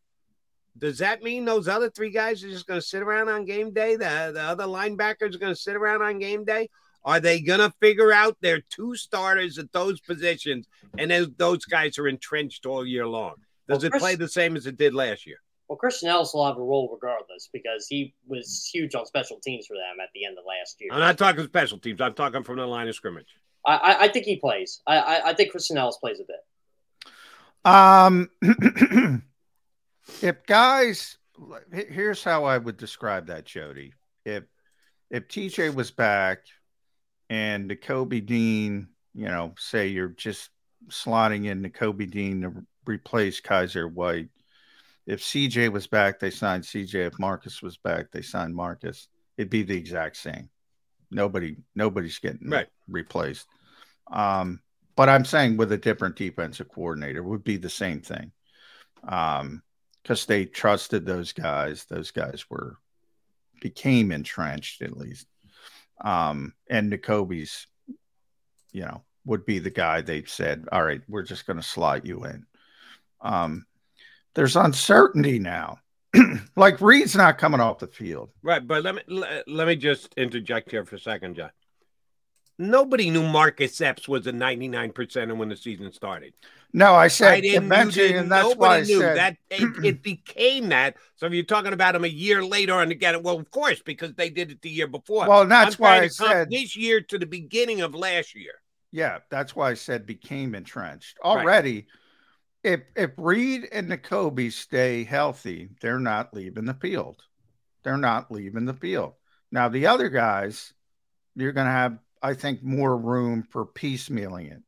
does that mean those other three guys are just going to sit around on game day? The, the other linebackers are going to sit around on game day? Are they going to figure out their two starters at those positions and those guys are entrenched all year long? Does well, it play the same as it did last year? Well, Christian Elliss will have a role regardless because he was huge on special teams for them at the end of last year. I'm not talking special teams. I'm talking from the line of scrimmage. I, I, I think he plays. I, I, I think Christian Elliss plays a bit. Um, *clears throat* if guys, here's how I would describe that, Jody. If if TJ was back and Nakobe Dean, you know, say you're just slotting in Nakobe Dean to replace Kyzir White. If CJ was back, they signed CJ. If Marcus was back, they signed Marcus. It'd be the exact same. Nobody, nobody's getting right. replaced. Um, but I'm saying with a different defensive coordinator would be the same thing. Um, because they trusted those guys. Those guys were became entrenched at least. Um, and Nakobe's, you know, would be the guy they said, all right, we're just going to slot you in. Um, there's uncertainty now. *clears throat* like Reed's not coming off the field. Right. But let me, let me just interject here for a second, John. Nobody knew Marcus Epps was a 99% when the season started. No, I said I didn't, eventually, and that's why I knew said that it, *clears throat* it, became that. So if you're talking about him a year later and again, well, of course, because they did it the year before. Well, that's why I said this year to the beginning of last year. Yeah, that's why I said became entrenched already. Right. If if Reed and Nakobe stay healthy, they're not leaving the field. They're not leaving the field. Now the other guys, you're going to have, I think, more room for piecemealing it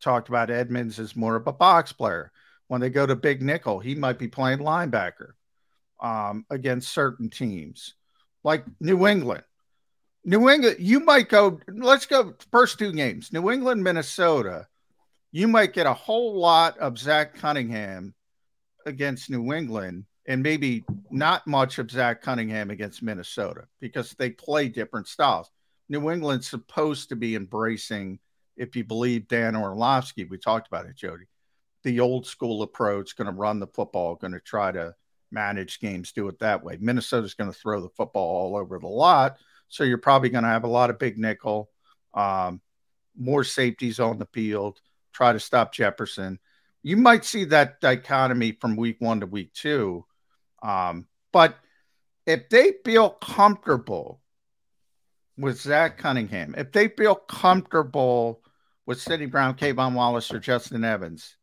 talked about Edmunds as more of a box player. When they go to big nickel, he might be playing linebacker um, against certain teams, like New England. New England, you might go. Let's go first two games. New England, Minnesota. You might get a whole lot of Zach Cunningham against New England, and maybe not much of Zach Cunningham against Minnesota because they play different styles. New England's supposed to be embracing if you believe Dan Orlovsky, we talked about it, Jody, the old school approach, going to run the football, going to try to manage games, do it that way. Minnesota's going to throw the football all over the lot. So you're probably going to have a lot of big nickel, um, more safeties on the field, try to stop Jefferson. You might see that dichotomy from week one to week two. Um, but if they feel comfortable with Zach Cunningham, if they feel comfortable with Sydney Brown, K'Von Wallace, or Justin Evans,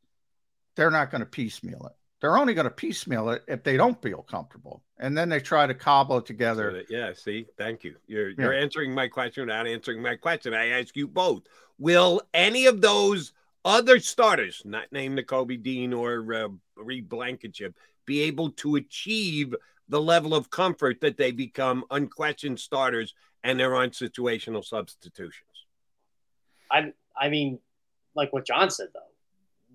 they're not going to piecemeal it. They're only going to piecemeal it if they don't feel comfortable, and then they try to cobble it together. Yeah. See, thank you. You're you're answering my question not answering my question. I ask you both: Will any of those other starters, not named Nakobe Dean or uh, Reed Blankenship, be able to achieve the level of comfort that they become unquestioned starters and they're on situational substitutions? I'm I mean, like what John said though.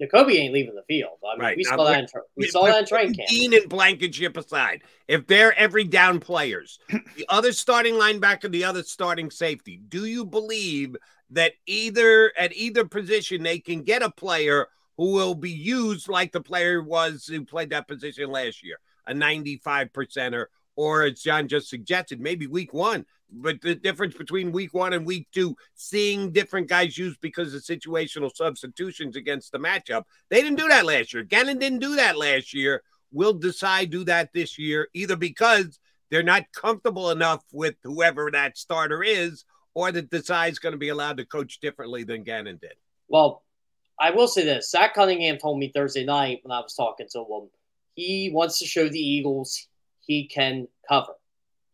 Nakobe ain't leaving the field. I mean, right. we, saw, that in, we saw that in train camp. Dean and Blankenship aside, if they're every down players, *clears throat* the other starting linebacker, the other starting safety, do you believe that either at either position they can get a player who will be used like the player was who played that position last year, a 95 percenter, or as John just suggested, maybe week one, but the difference between week one and week two, seeing different guys used because of situational substitutions against the matchup. They didn't do that last year. Gannon didn't do that last year. Will Desai do that this year, either because they're not comfortable enough with whoever that starter is, or that Desai's going to be allowed to coach differently than Gannon did. Well, I will say this: Zach Cunningham told me Thursday night when I was talking to him, he wants to show the Eagles he can cover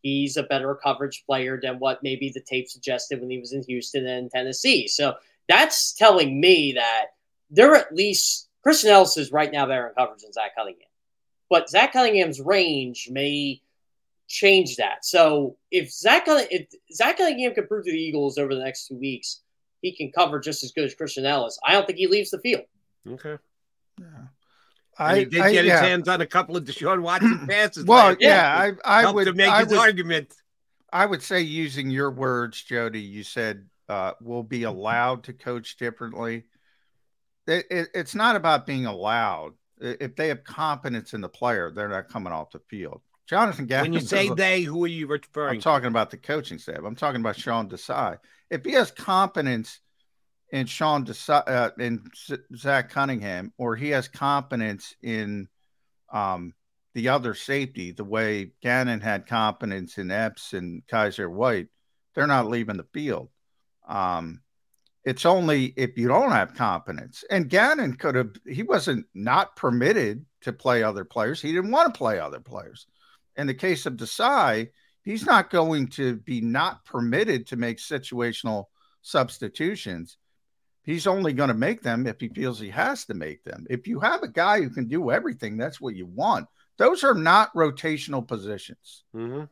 he's a better coverage player than what maybe the tape suggested when he was in Houston and Tennessee. So that's telling me that they're at least Christian Elliss is right now better in coverage than Zach Cunningham. but Zach Cunningham's range may change that. So if Zach if Zach Cunningham can prove to the Eagles over the next two weeks, he can cover just as good as Christian Elliss. I don't think he leaves the field. Okay. Yeah. I, he did I, get yeah. his hands on a couple of Deshaun Watson *clears throat* passes. Well, yeah. I, I would to make I his would, argument. I would say using your words, Jody, you said uh, we'll be allowed to coach differently. It, it, it's not about being allowed. If they have confidence in the player, they're not coming off the field. Jonathan Gannon. When you say does- they, who are you referring I'm talking about the coaching staff. I'm talking about Sean Desai. If he has confidence in Sean Desai, uh, Z- Zach Cunningham, or he has confidence in um, the other safety, the way Gannon had confidence in Epps and Kyzir White, they're not leaving the field. Um, it's only if you don't have confidence. And Gannon could have, he wasn't not permitted to play other players. He didn't want to play other players. In the case of Desai, he's not going to be not permitted to make situational substitutions. He's only going to make them if he feels he has to make them. If you have a guy who can do everything, that's what you want. Those are not rotational positions. hmm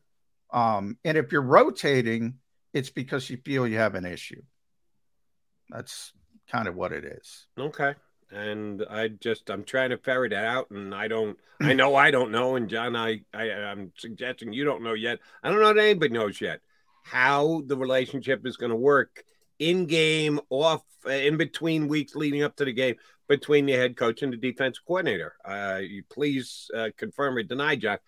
Um, and if you're rotating, it's because you feel you have an issue. That's kind of what it is. Okay. And I just I'm trying to ferret it out, and I don't. I know I don't know, and John, I, I I'm suggesting you don't know yet. I don't know that anybody knows yet how the relationship is going to work in game, off, uh, in between weeks leading up to the game between the head coach and the defensive coordinator. Uh, you please uh, confirm or deny, John.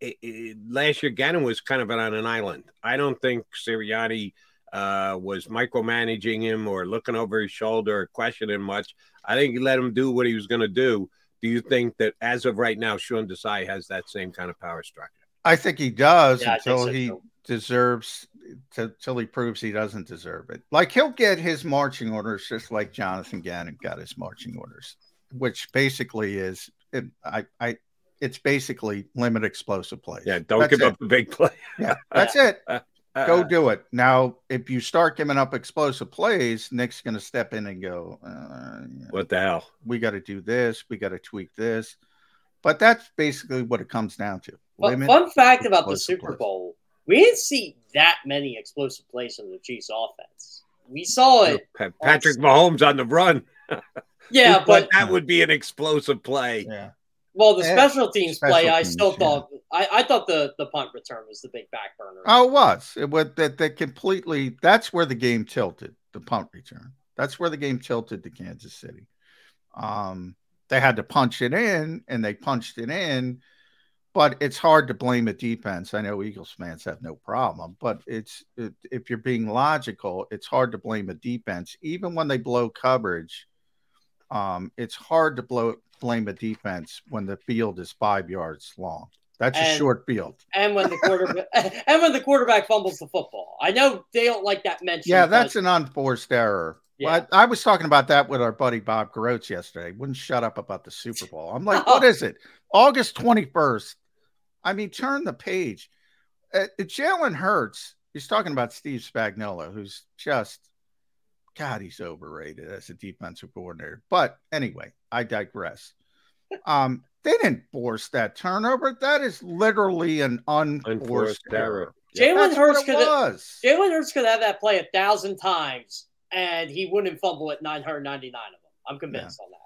It, it, last year, Gannon was kind of on an island. I don't think Sirianni uh, was micromanaging him or looking over his shoulder or questioning much. I think he let him do what he was going to do. Do you think that as of right now, Sean Desai has that same kind of power structure? I think he does Yeah, I think until so, he too. Deserves to, till he proves he doesn't deserve it. Like he'll get his marching orders just like Jonathan Gannon got his marching orders, which basically is it, I I it's basically limit explosive plays. Yeah, don't That's give it. up the big play. Yeah, *laughs* that's it. Uh, *laughs* Go do it. Now, if you start giving up explosive plays, Nick's going to step in and go, uh, yeah, What the hell? we got to do this, we got to tweak this. But that's basically what it comes down to. But Limit fun fact about the explosive Super plays. Bowl: we didn't see that many explosive plays from the Chiefs' offense. We saw it, Pa- Patrick Mahomes on the run. *laughs* yeah, Who but that would be an explosive play. Yeah. well, the Yeah, special teams special play, I still yeah. thought I, I thought the the punt return was the big back burner. Oh, it was. It was that that completely. That's where the game tilted. The punt return. That's where the game tilted to Kansas City. Um, they had to punch it in, and they punched it in. But it's hard to blame a defense. I know Eagles fans have no problem, but it's it, if you're being logical, it's hard to blame a defense, even when they blow coverage. Um, it's hard to blow blame a defense when the field is five yards long. That's a short field. and when the quarterback *laughs* and when the quarterback fumbles the football, I know they don't like that mention. Yeah, that's an unforced error. Yeah. I, I was talking about that with our buddy Bob Grotz yesterday. Wouldn't shut up about the Super Bowl. I'm like, what *laughs* is it? August 21st. I mean, turn the page. Uh, Jalen Hurts, he's talking about Steve Spagnuolo, who's just, God, he's overrated as a defensive coordinator. But anyway, I digress. *laughs* Um, they didn't force that turnover. That is literally an unforced, Unforced error. error. Jalen Hurts could have. Jalen Hurts could have that play a thousand times, and he wouldn't fumble at 999 of them. I'm convinced on that.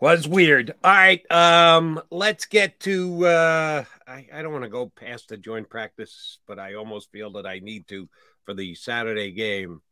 Was weird. All right. Um, let's get to uh I, I don't want to go past the joint practice, but I almost feel that I need to for the Saturday game.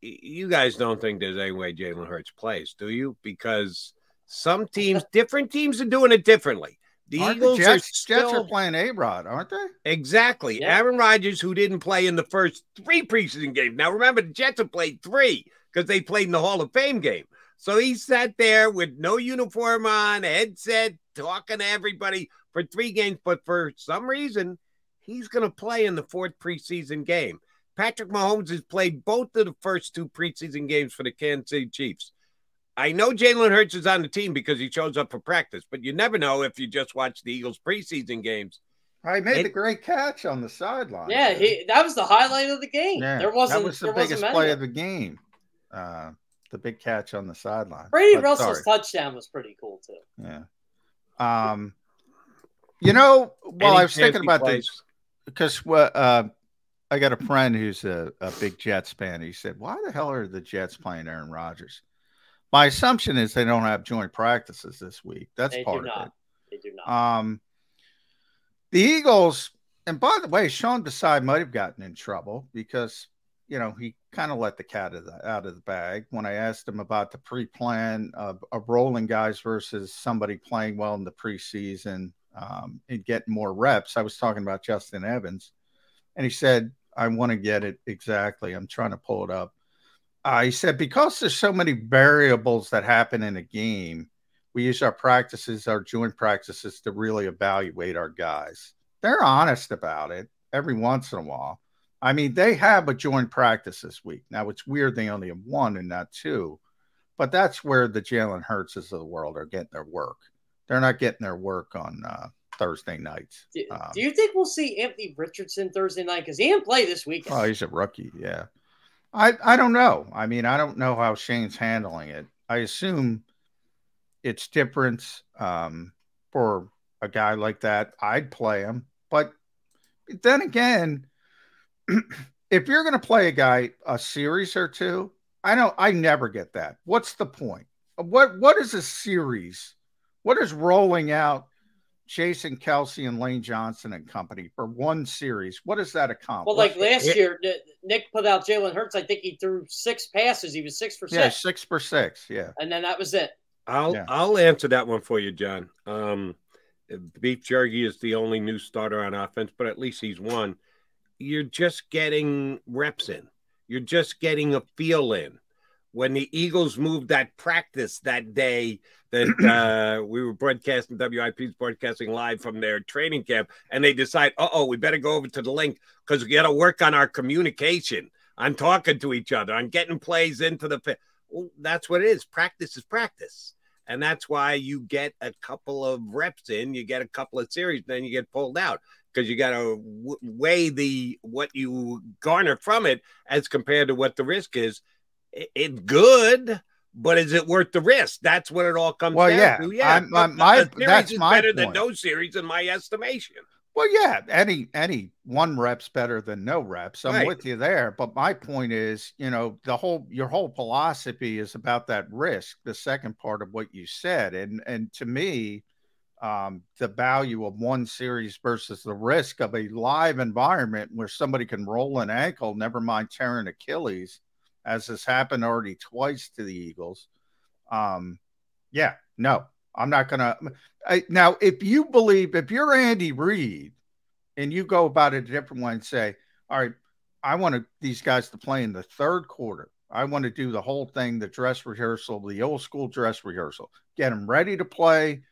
You guys don't think there's any way Jalen Hurts plays, do you? Because some teams, *laughs* different teams are doing it differently. The Aren't Eagles the Jets, are still Jets are playing A Rod, aren't they? Exactly. Yeah. Aaron Rodgers, who didn't play in the first three preseason games. Now, remember, the Jets have played three because they played in the Hall of Fame game. So he sat there with no uniform on, headset, talking to everybody for three games. But for some reason, he's going to play in the fourth preseason game. Patrick Mahomes has played both of the first two preseason games for the Kansas City Chiefs. I know Jalen Hurts is on the team because he shows up for practice, but you never know if you just watch the Eagles preseason games. I made It- the great catch on the sideline. Yeah, he, that was the highlight of the game. Yeah, there wasn't. that was the there biggest play of the game. Uh, the big catch on the sideline. Brady But Russell's sorry. touchdown was pretty cool too. Yeah. Um, you know, well, Any I was thinking about plays? this because what uh, I got a friend who's a, a big Jets fan. He said, "Why the hell are the Jets playing Aaron Rodgers?" My assumption is they don't have joint practices this week. That's They part of not. it. They do not. Um, the Eagles, and by the way, Sean Desai might have gotten in trouble because you know he kind of let the cat out of the, out of the bag when I asked him about the pre-plan of, of rolling guys versus somebody playing well in the preseason um, and getting more reps. I was talking about Justin Evans, and he said, "I want to get it exactly. I'm trying to pull it up." Uh, he said because there's so many variables that happen in a game we use our practices, our joint practices to really evaluate our guys. They're honest about it every once in a while. I mean, they have a joint practice this week. Now it's weird they only have one and not two, but that's where the Jalen Hurtses of the world are getting their work. They're not getting their work on uh, Thursday nights. Do, Um, do you think we'll see Anthony Richardson Thursday night? Because he didn't play this weekend. Oh, he's a rookie. Yeah. I, I don't know. I mean, I don't know how Shane's handling it. I assume it's different um, for a guy like that. I'd play him. But then again, *clears throat* if you're going to play a guy a series or two, I don't, I never get that. What's the point? What, what is a series? What is rolling out Jason Kelce and Lane Johnson and company for one series? What does that accomplish? Well, like last Yeah. year, N- Nick put out Jalen Hurts. I think he threw six passes. He was six for six. Yeah, six, six for six. Yeah. and then that was it. I'll Yeah. I'll answer that one for you, John. Um, Beef Jerky is the only new starter on offense, but at least he's one. You're just getting reps in. You're just getting a feel in. When the Eagles moved that practice that day that *clears throat* uh, we were broadcasting, WIP's broadcasting live from their training camp, and they decide, uh oh, we better go over to the link because we got to work on our communication, on talking to each other, on getting plays into the. fi- Well, that's what it is. Practice is practice. And that's why you get a couple of reps in, you get a couple of series, then you get pulled out because you got to w- weigh the what you garner from it as compared to what the risk is. It's good, but is it worth the risk? That's what it all comes Well, down yeah. to. Yeah, I'm- I'm- my- series that's is my better than no series in my estimation. Well, yeah, any any one rep's better than no reps. I'm Right. with you there. But my point is, you know, the whole your whole philosophy is about that risk, the second part of what you said. And and to me, um, the value of one series versus the risk of a live environment where somebody can roll an ankle, never mind tearing Achilles, as has happened already twice to the Eagles. Um, yeah, no, I'm not gonna now, if you believe, if you're Andy Reid and you go about it a different way and say, all right, I want these guys to play in the third quarter. I want to do the whole thing, the dress rehearsal, the old school dress rehearsal, get them ready to play,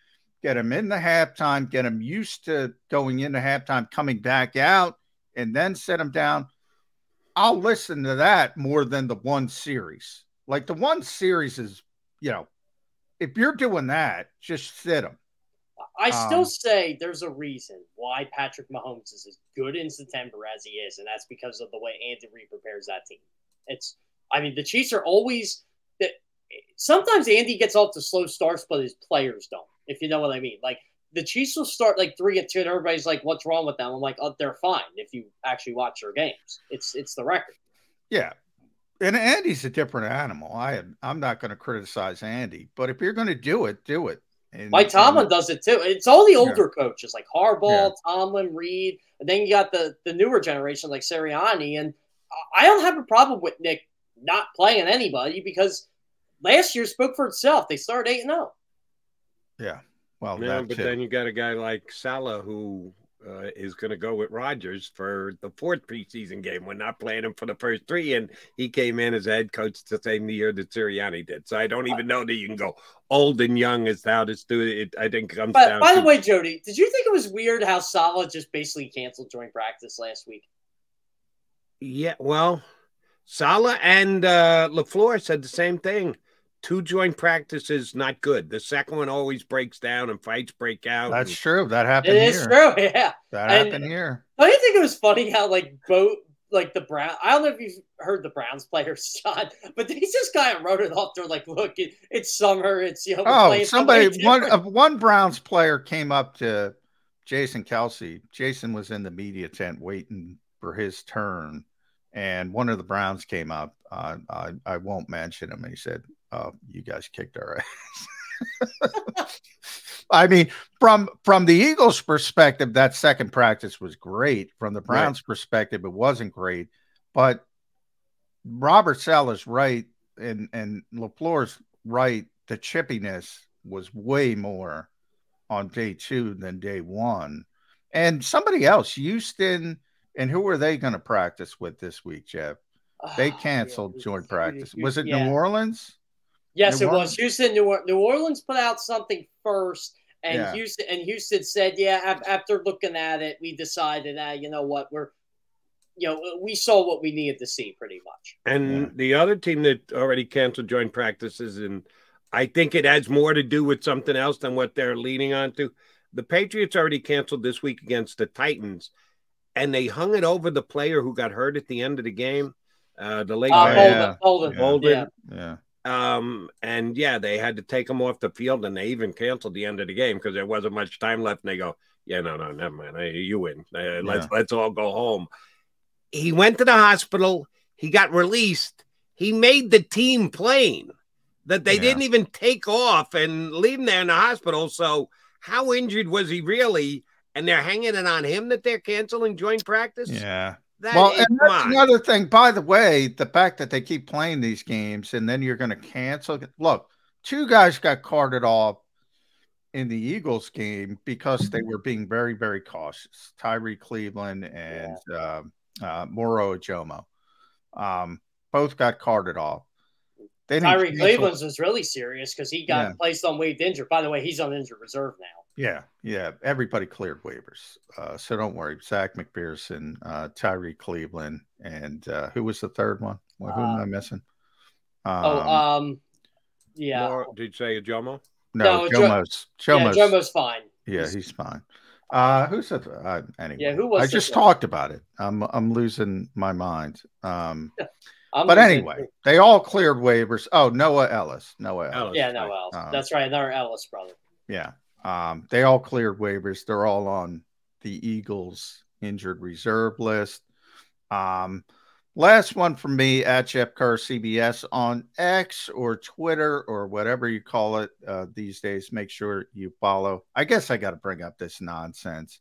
get them in the halftime, get them used to going into halftime, coming back out, and then set them down. I'll listen to that more than the one series. Like the one series is, you know, if you're doing that, just sit them. I still Um, say there's a reason why Patrick Mahomes is as good in September as he is, and that's because of the way Andy Reid prepares that team. It's, I mean, the Chiefs are always that. Sometimes Andy gets off to slow starts, but his players don't. If you know what I mean, like the Chiefs will start like three and two, and everybody's like, "What's wrong with them?" I'm like, "Oh, they're fine." If you actually watch their games, it's it's the record. Yeah. And Andy's a different animal. I am I'm not going to criticize Andy, but if you're going to do it, do it. And, Mike Tomlin and- does it too. It's all the Yeah. older coaches like Harbaugh, Yeah. Tomlin, Reed, and then you got the the newer generation like Sirianni. And I- don't have a problem with Nick not playing anybody because last year spoke for itself. They started eight and oh. zero. Yeah. Well, Yeah, but too. then you got a guy like Saleh who uh, is going to go with Rodgers for the fourth preseason game. We're not playing him for the first three, and he came in as head coach the same year that Sirianni did. So I don't even know that you can go old and young as how this do it. I think comes But down. by to, the way, Jody, did you think it was weird how Saleh just basically canceled joint practice last week? yeah, well, Saleh and uh, Lafleur said the same thing. Two joint practices not good. The second one always breaks down and fights break out. That's and- true. That happened is here. true, *laughs* yeah. That And- happened here. Don't you think it was funny how like both like the Brown. I don't know if you've heard the Browns players, *laughs* John, but they just kind of wrote it off. They're like, "Look, it, it's summer. It's you know." Oh, somebody one uh, one Browns player came up to Jason Kelce. Jason was in the media tent waiting for his turn, and one of the Browns came up. Uh, I I won't mention him. He said, "Oh, you guys kicked our ass." *laughs* I mean, from from the Eagles' perspective, that second practice was great. From the Browns' right. perspective, it wasn't great. But Robert Saleh's right, and and Lafleur's right. The chippiness was way more on day two than day one. And somebody else, Houston, and who are they going to practice with this week, Jeff? They *sighs* canceled yeah, joint practice. Was it yeah. New Orleans? Yes, New it Orleans? was Houston. New, New Orleans put out something first, and yeah. Houston and Houston said, "Yeah, after looking at it, we decided that you know what we're." You know, we saw what we needed to see pretty much. And yeah. the other team that already canceled joint practices, and I think it has more to do with something else than what they're leaning on to. The Patriots already canceled this week against the Titans, and they hung it over the player who got hurt at the end of the game. Uh, the late uh, Holden, Holden, Holden. Yeah. Um, and yeah, they had to take him off the field, and they even canceled the end of the game because there wasn't much time left. And they go, "Yeah, no, no, never mind. Hey, you win. Uh, let's yeah. let's all go home." He went to the hospital. He got released. He made the team plain that they yeah. didn't even take off and leave him there in the hospital. So, how injured was he really? And they're hanging it on him that they're canceling joint practice. Yeah, that well, and that's another thing. By the way, the fact that they keep playing these games and then you're going to cancel. Look, two guys got carted off in the Eagles game because they were being very, very cautious. Tyrie Cleveland and yeah. uh, uh, Moro Ojomo. Um, both got carted off. They Tyrie Cleveland's was really serious because he got yeah. placed on waived injured. By the way, he's on injured reserve now. Yeah, yeah. Everybody cleared waivers, uh, so don't worry. Zech McPhearson, uh, Tyrie Cleveland, and uh, who was the third one? Well, who am I uh, missing? Oh, um, oh, um, yeah. More, did you say Jomo? No, no Jomo's. Jomo's, yeah, Jomo's fine. Yeah, he's, he's fine. Uh, who said uh, anyway? Yeah, who was? I just talked about it. I'm I'm losing my mind. Um, *laughs* but anyway, they all cleared waivers. Oh, Noah Elliss. Noah Elliss. Yeah, Noah Elliss. Um, That's right, another Elliss brother. Yeah. Um, they all cleared waivers. They're all on the Eagles injured reserve list. Um, last one from me at Jeff Kerr CBS on X or Twitter or whatever you call it uh, these days. Make sure you follow. I guess I got to bring up this nonsense.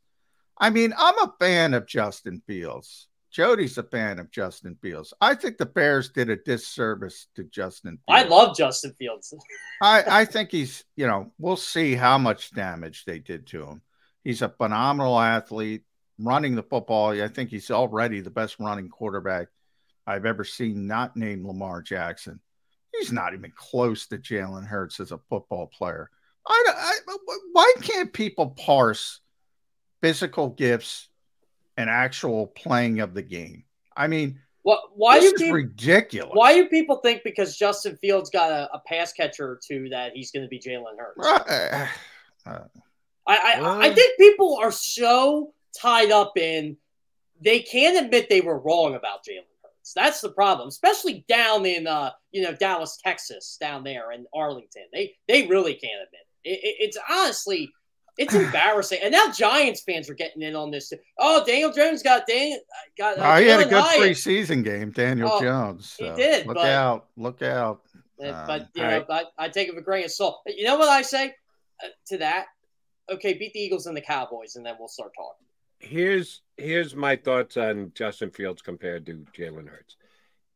I mean, I'm a fan of Justin Fields. Jody's a fan of Justin Fields. I think the Bears did a disservice to Justin. Fields. I love Justin Fields. I, *laughs* I think he's, you know, we'll see how much damage they did to him. He's a phenomenal athlete, running the football. I think he's already the best running quarterback I've ever seen, not named Lamar Jackson. He's not even close to Jalen Hurts as a football player. I, I, why can't people parse physical gifts an actual playing of the game. I mean, what? Why this do people, ridiculous? Why do people think because Justin Fields got a, a pass catcher or two that he's going to be Jalen Hurts? Uh, *sighs* I I, I think people are so tied up in they can't admit they were wrong about Jalen Hurts. That's the problem, especially down in uh you know Dallas, Texas, down there in Arlington. They they really can't admit it. It, it, it's honestly it's *sighs* embarrassing. And now Giants fans are getting in on this. Oh, Daniel Jones got Dan got. Uh, oh, he had a good Hyatt. preseason game, Daniel oh, Jones. So he did. Look but, out! Look out! Uh, but you know, right. I, I take it with a grain of salt. You know what I say uh, to that? Okay, beat the Eagles and the Cowboys, and then we'll start talking. Here's here's my thoughts on Justin Fields compared to Jalen Hurts.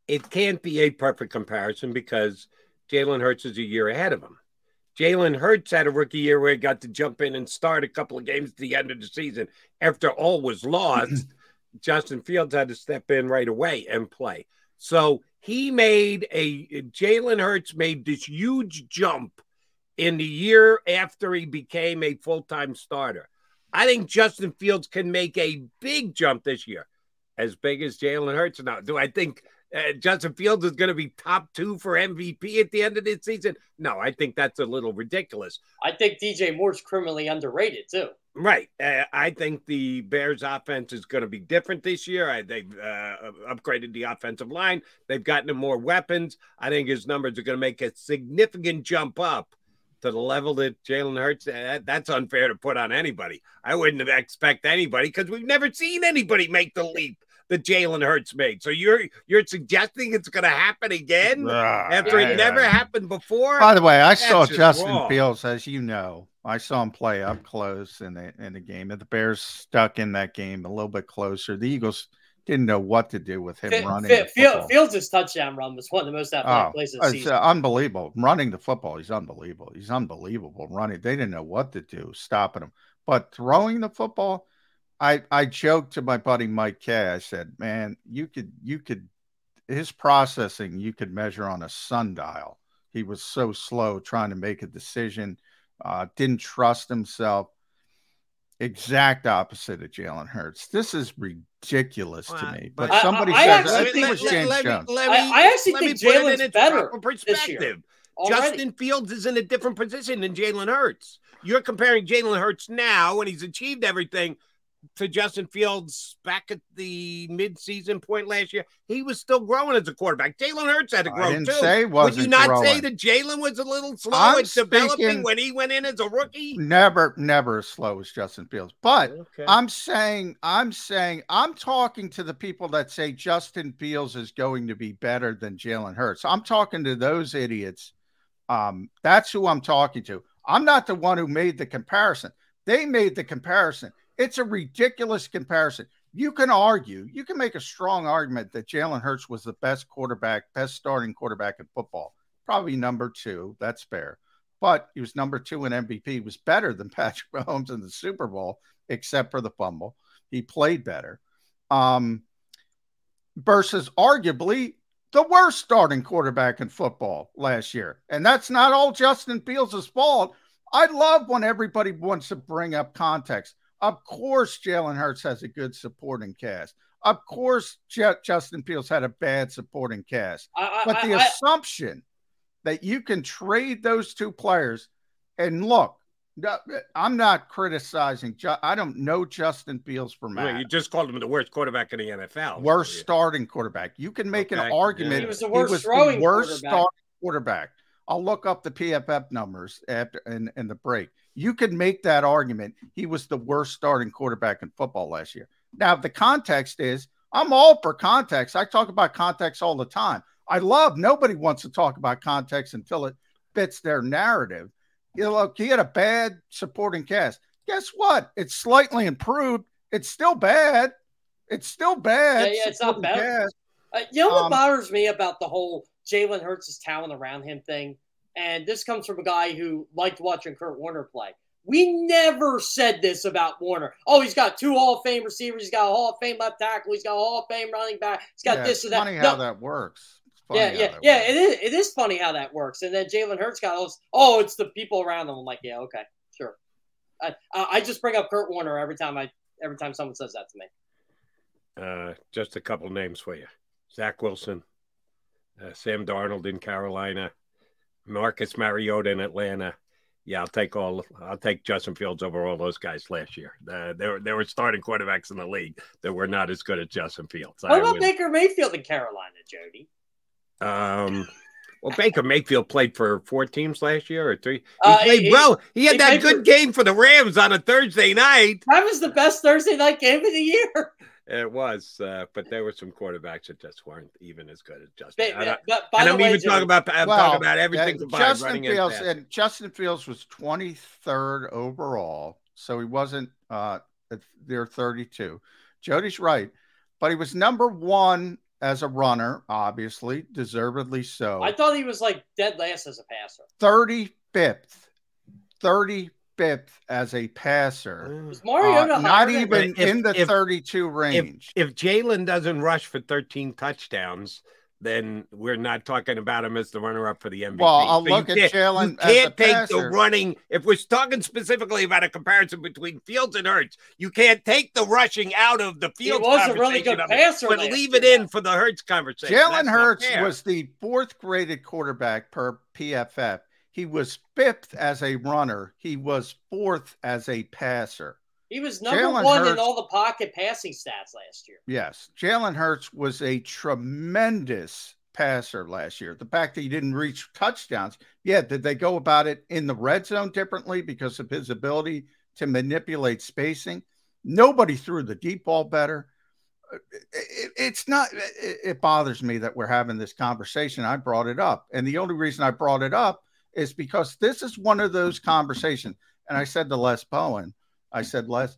It can't be a perfect comparison because Jalen Hurts is a year ahead of him. Jalen Hurts had a rookie year where he got to jump in and start a couple of games at the end of the season after all was lost. Mm-hmm. Justin Fields had to step in right away and play. So he made a Jalen Hurts made this huge jump in the year after he became a full time starter. I think Justin Fields can make a big jump this year, as big as Jalen Hurts. Now, do I think uh, Justin Fields is going to be top two for MVP at the end of this season? No, I think that's a little ridiculous. I think DJ Moore's criminally underrated too. Right. Uh, I think the Bears offense is going to be different this year. I, they've uh, upgraded the offensive line. They've gotten him more weapons. I think his numbers are going to make a significant jump up to the level that Jalen Hurts. That, that's unfair to put on anybody. I wouldn't expect anybody because we've never seen anybody make the leap that Jalen Hurts made. So you're you're suggesting it's going to happen again after it never happened before. By the way, I saw Justin wrong. Fields, as you know. I saw him play up close in the in the game. And the Bears stuck in that game a little bit closer. The Eagles didn't know what to do with him F- running. F- Fields' touchdown run was one of the most athletic oh, plays of the season. Uh, unbelievable. Running the football, he's unbelievable. He's unbelievable running. They didn't know what to do, stopping him. But throwing the football, I I joked to my buddy Mike Kay. I said, "Man, you could you could his processing you could measure on a sundial. He was so slow trying to make a decision." uh, didn't trust himself. Exact opposite of Jalen Hurts. This is ridiculous to me. But I, somebody I, says I, think it was James let, Jones. Let me, I, actually think Jalen's better perspective. Justin Fields is in a different position than Jalen Hurts. You're comparing Jalen Hurts now when he's achieved everything to Justin Fields back at the midseason point last year, he was still growing as a quarterback. Jalen Hurts had to grow too. Say Would you not growing. say that Jalen was a little slow I'm at developing when he went in as a rookie? Never, never as slow as Justin Fields. But okay. I'm saying, I'm saying, I'm talking to the people that say Justin Fields is going to be better than Jalen Hurts. I'm talking to those idiots. Um, that's who I'm talking to. I'm not the one who made the comparison. They made the comparison. It's a ridiculous comparison. You can argue, you can make a strong argument that Jalen Hurts was the best quarterback, best starting quarterback in football. Probably number two. That's fair. But he was number two in MVP. He was better than *laughs* Patrick Mahomes in the Super Bowl, except for the fumble. He played better. Um, versus arguably the worst starting quarterback in football last year. And that's not all Justin Fields' fault. I love when everybody wants to bring up context. Of course, Jalen Hurts has a good supporting cast. Of course, J- Justin Fields had a bad supporting cast. I, I, but the I, assumption that you can trade those two players and look, I'm not criticizing. I don't know Justin Fields for Matt. you just called him the worst quarterback in the NFL. Worst starting quarterback. You can make okay. an argument. Yeah. He was the worst, was the worst starting quarterback. I'll look up the PFF numbers after in, in the break. You could make that argument. He was the worst starting quarterback in football last year. Now, the context is I'm all for context. I talk about context all the time. I love nobody wants to talk about context until it fits their narrative. You know, look, he had a bad supporting cast. Guess what? It's slightly improved. It's still bad. It's still bad. Yeah, yeah it's not bad. Uh, you know what um, bothers me about the whole Jalen Hurts' talent around him thing? And this comes from a guy who liked watching Kurt Warner play. We never said this about Warner. Oh, he's got two Hall of Fame receivers. He's got a Hall of Fame left tackle. He's got a Hall of Fame running back. He's got yeah, this and that. Funny how no. that works. Yeah, yeah, yeah. Works. It is. It is funny how that works. And then Jalen Hurts got all this. Oh, it's the people around him. I'm like, yeah, okay, sure. I, I just bring up Kurt Warner every time I every time someone says that to me. Uh, just a couple names for you: Zach Wilson, uh, Sam Darnold in Carolina, Marcus Mariota in Atlanta. Yeah, I'll take all. I'll take Justin Fields over all those guys last year. Uh, there, were, there were starting quarterbacks in the league that were not as good as Justin Fields. What about Baker Mayfield in Carolina, Jody? Um, well, Baker Mayfield played for four teams last year or three. He uh, played he, well. He had that good for, game for the Rams on a Thursday night. That was the best Thursday night game of the year. It was, uh, but there were some quarterbacks that just weren't even as good as Justin. But, but, but and I'm way, even talking about I'm well, talking about everything Justin Fields and Justin Fields was 23rd overall, so he wasn't uh, there 32. Jody's right, but he was number one as a runner, obviously, deservedly so. I thought he was like dead last as a passer. 35th. 35th fifth as a passer. Mm. Is Mariota uh, not even if, in the if, 32 range. If, if Jalen doesn't rush for 13 touchdowns, then we're not talking about him as the runner-up for the MVP. Well, I'll so look at Jalen. You can't take passer. the running. If we're talking specifically about a comparison between Fields and Hurts, you can't take the rushing out of the Fields. He was a really good passer, but leave it in for the Hurts conversation. Jalen Hurts was the fourth-graded quarterback per PFF he was fifth as a runner. He was fourth as a passer. He was number Jalen one in all the pocket passing stats last year. Yes, Jalen Hurts was a tremendous passer last year. The fact that he didn't reach touchdowns, yeah, did they go about it in the red zone differently because of his ability to manipulate spacing? Nobody threw the deep ball better. Uh, It- it's not, it it bothers me that we're having this conversation. I brought it up. And the only reason I brought it up is because this is one of those conversations. And I said to Les Bowen, I said, Les,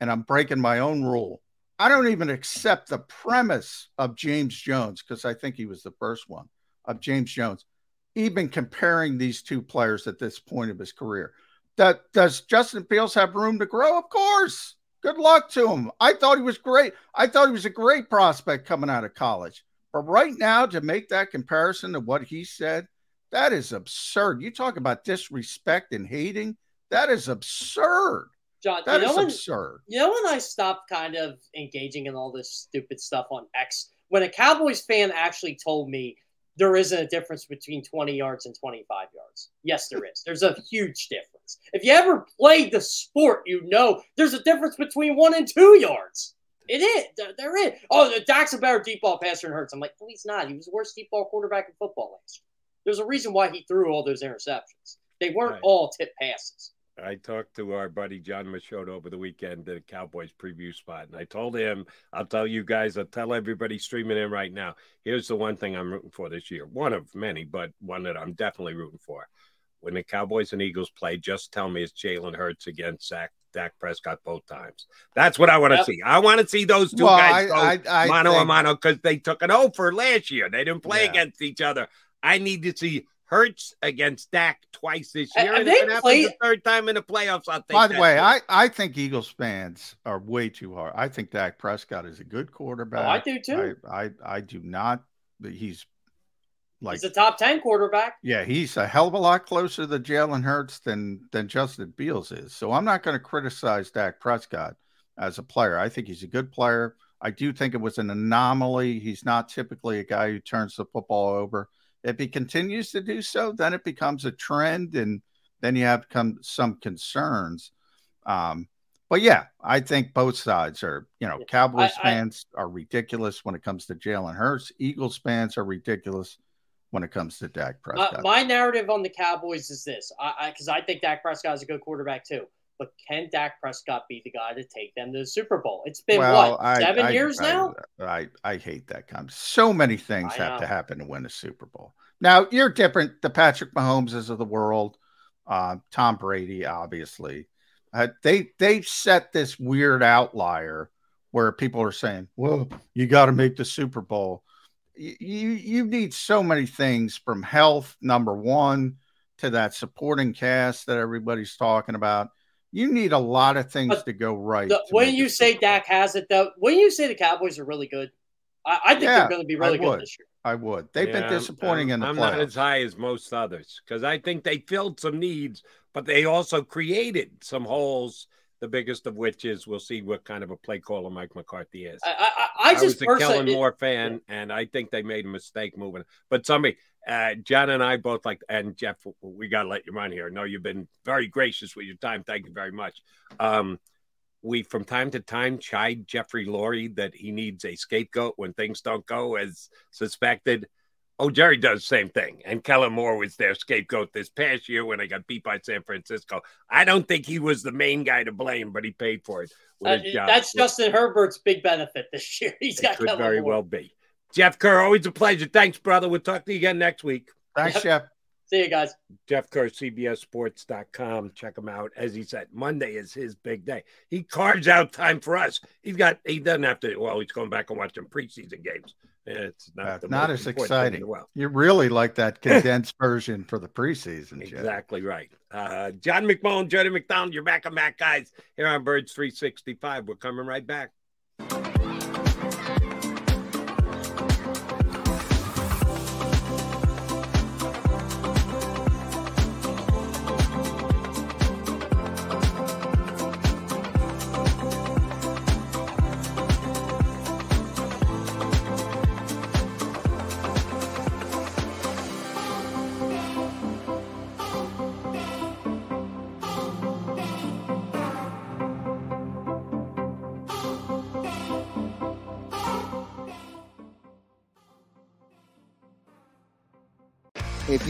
and I'm breaking my own rule. I don't even accept the premise of James Jones because I think he was the first one of James Jones, even comparing these two players at this point of his career. That does Justin Fields have room to grow? Of course. Good luck to him. I thought he was great. I thought he was a great prospect coming out of college. But right now, to make that comparison to what he said, that is absurd. You talk about disrespect and hating. That is absurd. John, That you is know when, absurd. You know when I stopped kind of engaging in all this stupid stuff on X? When a Cowboys fan actually told me there isn't a difference between 20 yards and 25 yards. Yes, there is. There's a huge difference. If you ever played the sport, you know there's a difference between one and two yards. It is. There, there is. Oh, Dak's a better deep ball passer than Hurts. I'm like, no, he's not. He was the worst deep ball quarterback in football last year. There's a reason why he threw all those interceptions. They weren't Right. all tip passes. I talked to our buddy John Machado over the weekend at a Cowboys preview spot, and I told him, I'll tell you guys, I'll tell everybody streaming in right now. Here's the one thing I'm rooting for this year. One of many, but one that I'm definitely rooting for. When the Cowboys and Eagles play, just tell me it's Jalen Hurts against Zach Dak Prescott both times. That's what I want to Yep. see. I want to see those two Well, guys I- go I- I mano a mano because they took an over last year. They didn't play Yeah. against each other. I need to see Hurts against Dak twice this year. have and they if it happens the third time in the playoffs, I'll take By the way, too. I, I think Eagles fans are way too hard. I think Dak Prescott is a good quarterback. Oh, I do too. I, I, I do not. He's like, he's a top 10 quarterback. yeah, he's a hell of a lot closer to Jalen Hurts than than Justin Beals is. So I'm not going to criticize Dak Prescott as a player. I think he's a good player. I do think it was an anomaly. He's not typically a guy who turns the football over. If he continues to do so, then it becomes a trend, and then you have come some concerns. Um, but yeah, I think both sides are, you know, Cowboys I- I- fans are ridiculous when it comes to Jalen Hurts. Eagles fans are ridiculous when it comes to Dak My, Prescott. my narrative on the Cowboys is this: I because I, think Dak Prescott is a good quarterback too. But can Dak Prescott be the guy to take them to the Super Bowl? It's been what I- seven I- years I- now. I, I hate that kind. So many things have to happen to win a Super Bowl. Now you're different. The Patrick Mahomeses of the world, uh, Tom Brady, obviously, uh, they they set this weird outlier where people are saying, "Well, you got to make the Super Bowl." You you you need so many things from health, number one, to that supporting cast that everybody's talking about. You need a lot of things But to go right. The, to when you say Super Dak has it, though, when you say the Cowboys are really good, I, I think Yeah, they're going to be really I good this year. I would. They've Yeah, been disappointing I'm, in the I'm playoffs. not as high as most others because I think they filled some needs, but they also created some holes. The biggest of which is we'll see what kind of a play caller Mike McCarthy is. I, I, I just was a Kellen Moore fan, and I think they made a mistake moving. But somebody, uh, John and I both like, and Jeff, we got to let you run here. I know you've been very gracious with your time. Thank you very much. Um, we from time to time chide Jeffrey Lurie that he needs a scapegoat when things don't go as suspected. Oh, Jerry does the same thing. And Kellen Moore was their scapegoat this past year when they got beat by San Francisco. I don't think he was the main guy to blame, but he paid for it. With uh, his job. that's Justin Herbert's big benefit this year. *laughs* He's It got could Kellen very Moore. well be. Jeff Kerr, always a pleasure. Thanks, brother. We'll talk to you again next week. Thanks, Jeff. See you guys. Jeff Kerr, CBSSports.com. Check him out. As he said, Monday is his big day. He carves out time for us. He's got, he doesn't have to, well, he's going back and watching preseason games. It's not, Uh, not as important thing in exciting. the. You really like that *laughs* condensed version for the preseason. Exactly right. Uh, John McMullen, Jody McDonald, you're back on Mac guys here on Birds 365. We're coming right back.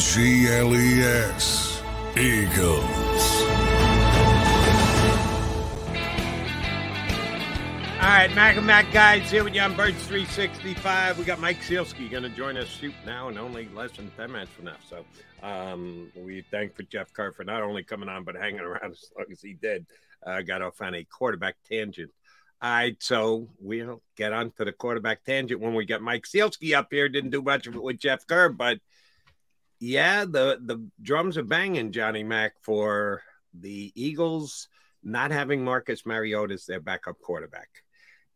G L E S. Eagles. All right, Mac and Mac guys here with you on Birds 365. We got Mike Sielski going to join us shoot now in only less than 10 minutes from now. So um, we thank for Jeff Kerr for not only coming on, but hanging around *laughs* as long as he did. Uh, got off on a quarterback tangent. All right, so we'll get on to the quarterback tangent when we get Mike Sielski up here. Didn't do much of it with Jeff Kerr, but yeah, the the drums are banging, Johnny Mac, for the Eagles not having Marcus Mariota as their backup quarterback.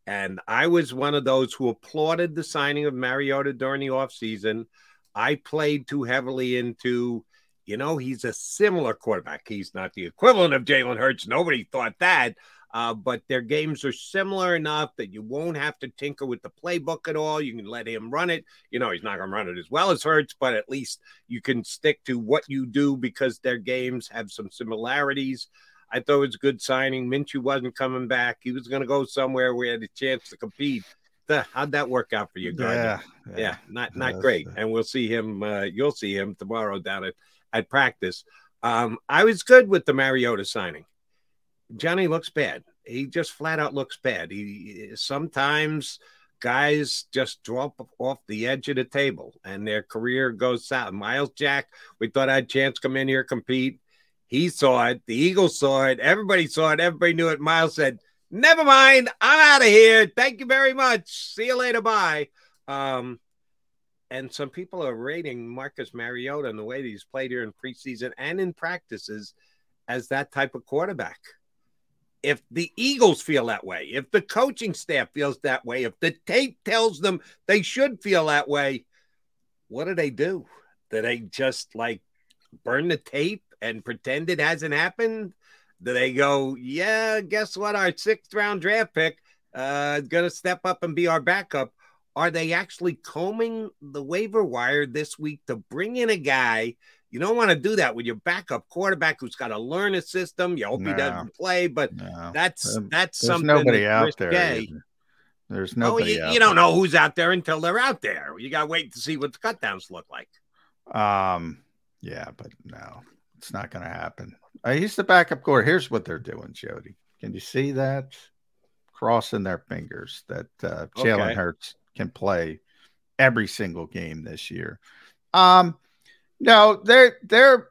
And I was one of those who applauded the signing of Mariota during the offseason. I played too heavily into, you know, he's a similar quarterback. He's not the equivalent of Jalen Hurts. Nobody thought that. Uh, but their games are similar enough that you won't have to tinker with the playbook at all. You can let him run it. You know, he's not going to run it as well as Hurts, but at least you can stick to what you do because their games have some similarities. I thought it was a good signing. Minshew wasn't coming back. He was going to go somewhere where he had a chance to compete. The, how'd that work out for you, Gardner? Yeah, yeah, yeah. not not great. And we'll see him. Uh, you'll see him tomorrow down at at practice. Um, I was good with the Mariota signing. Johnny looks bad. He just flat out looks bad. He sometimes guys just drop off the edge of the table and their career goes south. Myles Jack, we thought I had chance come in here compete. He saw it. The Eagles saw it. Everybody saw it. Everybody knew it. Myles said, "Never mind. I'm out of here. Thank you very much. See you later. Bye." Um, and some people are rating Marcus Mariota and the way that he's played here in preseason and in practices as that type of quarterback. If the Eagles feel that way, if the coaching staff feels that way, if the tape tells them they should feel that way, what do they do? Do they just like burn the tape and pretend it hasn't happened? Do they go, yeah, guess what? Our sixth round draft pick uh, is going to step up and be our backup. Are they actually combing the waiver wire this week to bring in a guy? You don't want to do that with your backup quarterback who's got to learn a system. You hope he No. doesn't play, but No. that's that's There's something nobody out there. there? There's Oh, nobody you, out you don't know who's out there until they're out there. You got to wait to see what the cutdowns look like. Um, yeah, but no, it's not going to happen. Uh, he's the backup quarter. Here's what they're doing, Jody. Can you see that? Crossing their fingers that uh, Jalen Okay. Hurts can play every single game this year. Um, no, they're they're.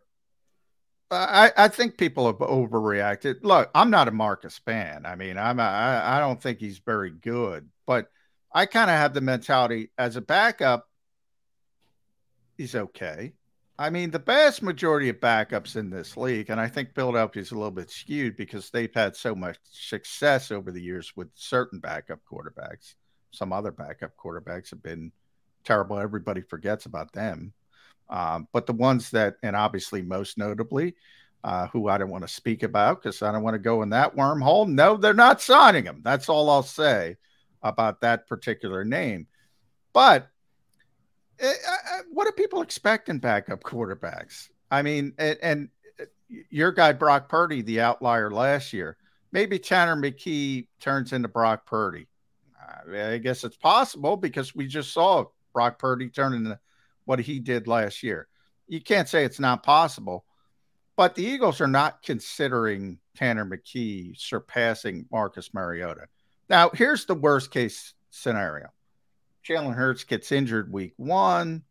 I, I think people have overreacted. Look, I'm not a Marcus fan. I mean, I'm a, I, I don't think he's very good, but I kind of have the mentality as a backup, he's okay. I mean, the vast majority of backups in this league, and I think Philadelphia's a little bit skewed because they've had so much success over the years with certain backup quarterbacks. Some other backup quarterbacks have been terrible. Everybody forgets about them. Um, but the ones that, and obviously most notably, uh, who I don't want to speak about because I don't want to go in that wormhole. No, they're not signing him. That's all I'll say about that particular name. But uh, what do people expect in backup quarterbacks? I mean, and, and, your guy Brock Purdy, the outlier last year, maybe Tanner McKee turns into Brock Purdy. Uh, I guess it's possible because we just saw Brock Purdy turn into what he did last year. You can't say it's not possible, but the Eagles are not considering Tanner McKee surpassing Marcus Mariota. Now, here's the worst case scenario Jalen Hurts gets injured week one.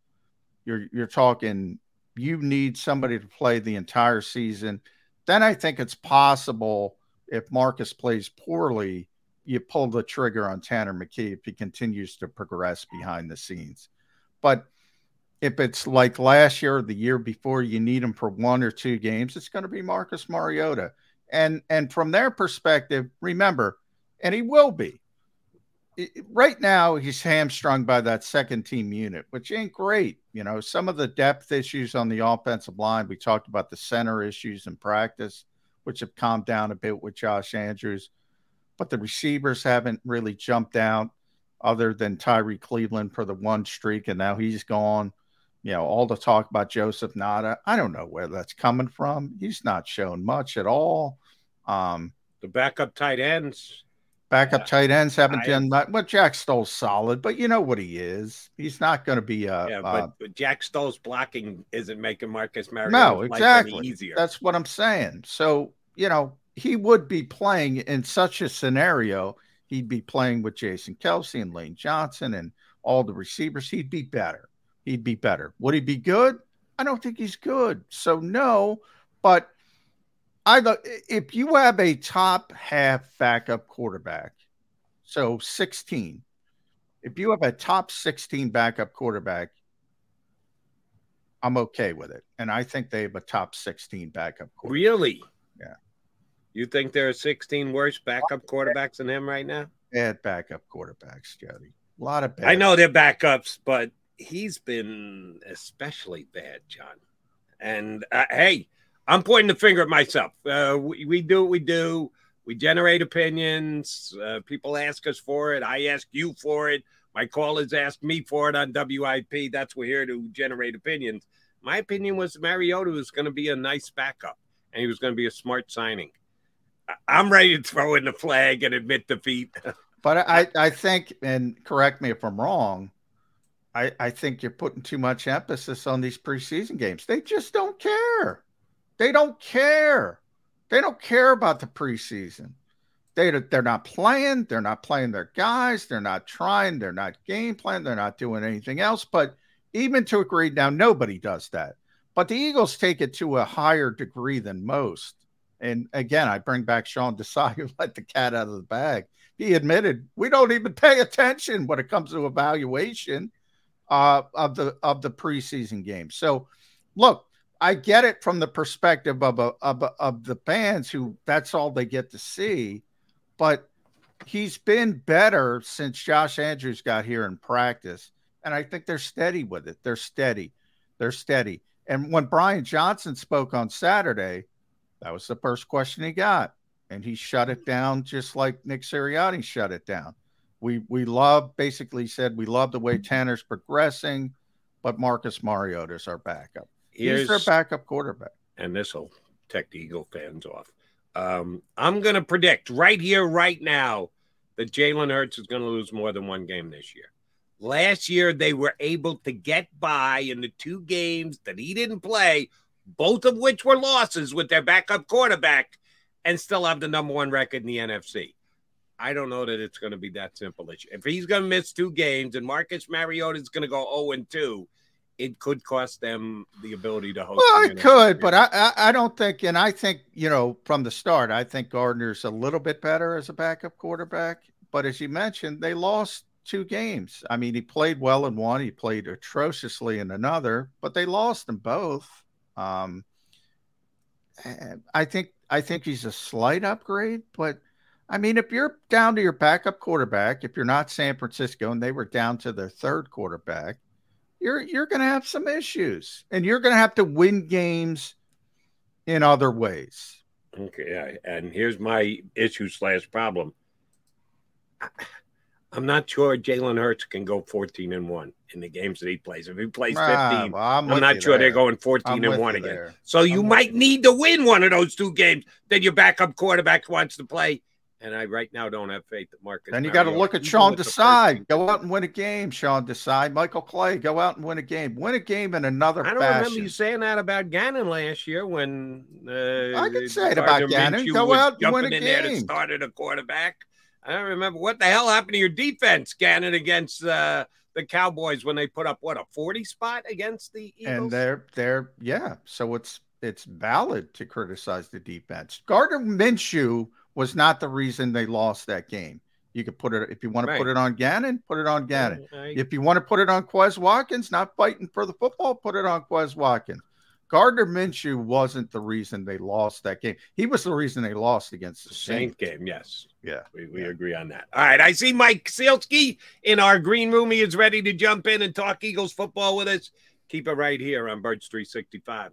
You're you're talking you need somebody to play the entire season. Then I think it's possible if Marcus plays poorly, you pull the trigger on Tanner McKee if he continues to progress behind the scenes. But if it's like last year or the year before, you need him for one or two games, it's going to be Marcus Mariota. And and from their perspective, remember, and he will be right now he's hamstrung by that second team unit, which ain't great. You know, some of the depth issues on the offensive line. We talked about the center issues in practice, which have calmed down a bit with Josh Andrews, but the receivers haven't really jumped out other than Tyrie Cleveland for the one streak, and now he's gone. You know, all the talk about Joseph Ngata. I don't know where that's coming from. He's not shown much at all. Um, the backup tight ends Backup tight ends haven't I, done that. Well, Jack Stoll's solid, but you know what he is. He's not going to be a. Yeah, but, a, but Jack Stoll's blocking isn't making Marcus Mariota no exactly easier. That's what I'm saying. So you know he would be playing in such a scenario. He'd be playing with Jason Kelce and Lane Johnson and all the receivers. He'd be better. He'd be better. Would he be good? I don't think he's good. So no, but I if you have a top half backup quarterback, so 16, if you have a top 16 backup quarterback, I'm okay with it. And I think they have a top 16 backup quarterback. Really? Yeah. You think there are 16 worse backup quarterbacks than him right now? Bad backup quarterbacks, Jody. A lot of bad. I know they're backups, but he's been especially bad, John. And uh, hey, I'm pointing the finger at myself. Uh, we, we, do what we do. We generate opinions. Uh, people ask us for it. I ask you for it. My callers ask me for it on WIP. That's we're here to generate opinions. My opinion was Mariota was going to be a nice backup, and he was going to be a smart signing. I'm ready to throw in the flag and admit defeat. *laughs* but I, I think, and correct me if I'm wrong, I, I think you're putting too much emphasis on these preseason games. They just don't care. They don't care. They don't care about the preseason. They, they're not playing. They're not playing their guys. They're not trying. They're not game plan. They're not doing anything else. But even to a agree, now nobody does that. But the Eagles take it to a higher degree than most. And again, I bring back Sean Desai, *laughs* who let the cat out of the bag. He admitted we don't even pay attention when it comes to evaluation uh, of the of the preseason game. So, look, I get it from the perspective of a, of, a, of the fans who that's all they get to see, but he's been better since Josh Andrews got here in practice, and I think they're steady with it. They're steady. They're steady. And when Brian Johnson spoke on Saturday, that was the first question he got, and he shut it down just like Nick Sirianni shut it down. We we love basically said we love the way Tanner's progressing, but Marcus Mariota's our backup. Here's, He's their backup quarterback. And this will tech the Eagle fans off. Um, I'm going to predict right here, right now, that Jalen Hurts is going to lose more than one game this year. Last year, they were able to get by in the two games that he didn't play, both of which were losses with their backup quarterback, and still have the number one record in the NFC. I don't know that it's going to be that simple. If he's going to miss two games and Marcus Mariota is going to go 0 and 2, it could cost them the ability to host. Well, it could, but I, I I don't think, and I think you know from the start, I think Gardner's a little bit better as a backup quarterback. But as you mentioned, they lost two games. I mean, he played well in one, he played atrociously in another, but they lost them both. Um, I think I think he's a slight upgrade, but I mean, if you're down to your backup quarterback, if you're not San Francisco and they were down to their third quarterback, you're you're going to have some issues, and you're going to have to win games in other ways. Okay, and here's my issue slash problem. *sighs* I'm not sure Jalen Hurts can go 14 and one in the games that he plays. If he plays 15, Ah, well, I'm I'm, not you sure they're going 14 I'm and one again. there. So you I'm with might need to win one of those two games that your backup quarterback wants to play. And I right now don't have faith that Marcus. Then you got to look at Sean Desai. Go out and win a game, Sean Desai. Michael Clay, go out and win a game. Win a game in another I don't fashion. remember you saying that about Gannon last year when uh, I could say it about Gannon. Go out and win a in there to game. start at a quarterback. I don't remember what the hell happened to your defense, Gannon, against uh, the Cowboys when they put up what a forty spot against the Eagles. and they're they're yeah. So it's it's valid to criticize the defense. Gardner Minshew was not the reason they lost that game. You could put it if you want to put it on Gannon, put it on Gannon. I- If you want to put it on Quez Watkins, not fighting for the football, put it on Quez Watkins. Gardner Minshew wasn't the reason they lost that game. He was the reason they lost against the Saint Saints. game, yes. Yeah. We, we agree on that. All right. I see Mike Sielski in our green room. He is ready to jump in and talk Eagles football with us. Keep it right here on Birds 365.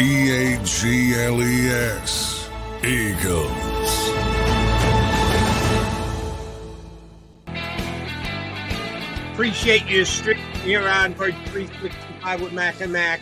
E A G L E S. Eagles. Appreciate you streaming here on Bird 365 with Mac and Mac.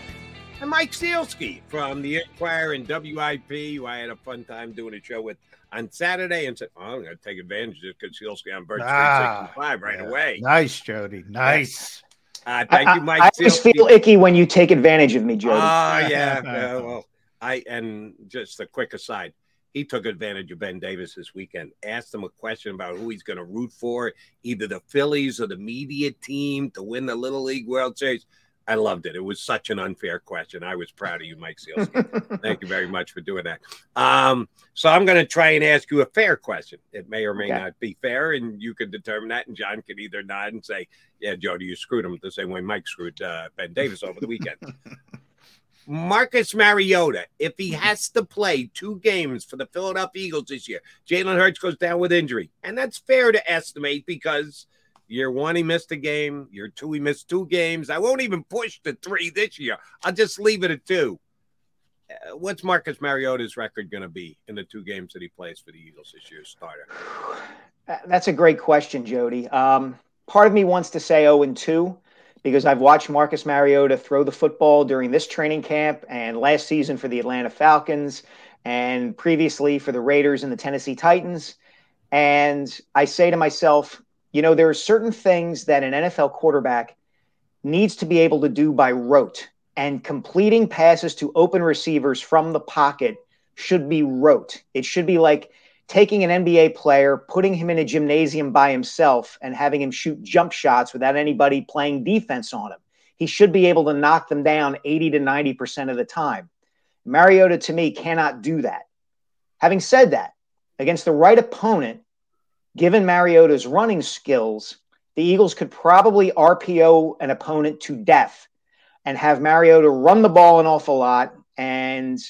and Mike Sielski from the Inquirer and WIP, who I had a fun time doing a show with on Saturday and said, oh, I'm going to take advantage of because Sielski on Bird Ah, 365 right yeah. away. Nice, Jody. Nice. Uh, thank I, you, Mike I, I always Sielski. feel icky when you take advantage of me, Jody. Oh *laughs* yeah, *laughs* yeah, well, I and just a quick aside, he took advantage of Ben Davis this weekend. Asked him a question about who he's going to root for, either the Phillies or the media team to win the Little League World Series. I loved it. It was such an unfair question. I was proud of you, Mike Sielski. *laughs* Thank you very much for doing that. Um, so I'm going to try and ask you a fair question. It may or may Okay. not be fair, and you can determine that. And John can either nod and say, "Yeah, Jody, you screwed him," the same way Mike screwed uh, Ben Davis over the weekend. *laughs* Marcus Mariota, if he has to play two games for the Philadelphia Eagles this year, Jalen Hurts goes down with injury. And that's fair to estimate because year one, he missed a game. Year two, he missed two games. I won't even push to three this year. I'll just leave it at two. Uh, what's Marcus Mariota's record going to be in the two games that he plays for the Eagles this year, starter? Uh, That's a great question, Jody. Um, part of me wants to say 0 and 2 because I've watched Marcus Mariota throw the football during this training camp and last season for the Atlanta Falcons and previously for the Raiders and the Tennessee Titans. And I say to myself, you know, there are certain things that an NFL quarterback needs to be able to do by rote, and completing passes to open receivers from the pocket should be rote. It should be like taking an NBA player, putting him in a gymnasium by himself, and having him shoot jump shots without anybody playing defense on him. He should be able to knock them down 80 to 90% of the time. Mariota, to me, cannot do that. Having said that, against the right opponent, given Mariota's running skills, the Eagles could probably RPO an opponent to death and have Mariota run the ball an awful lot and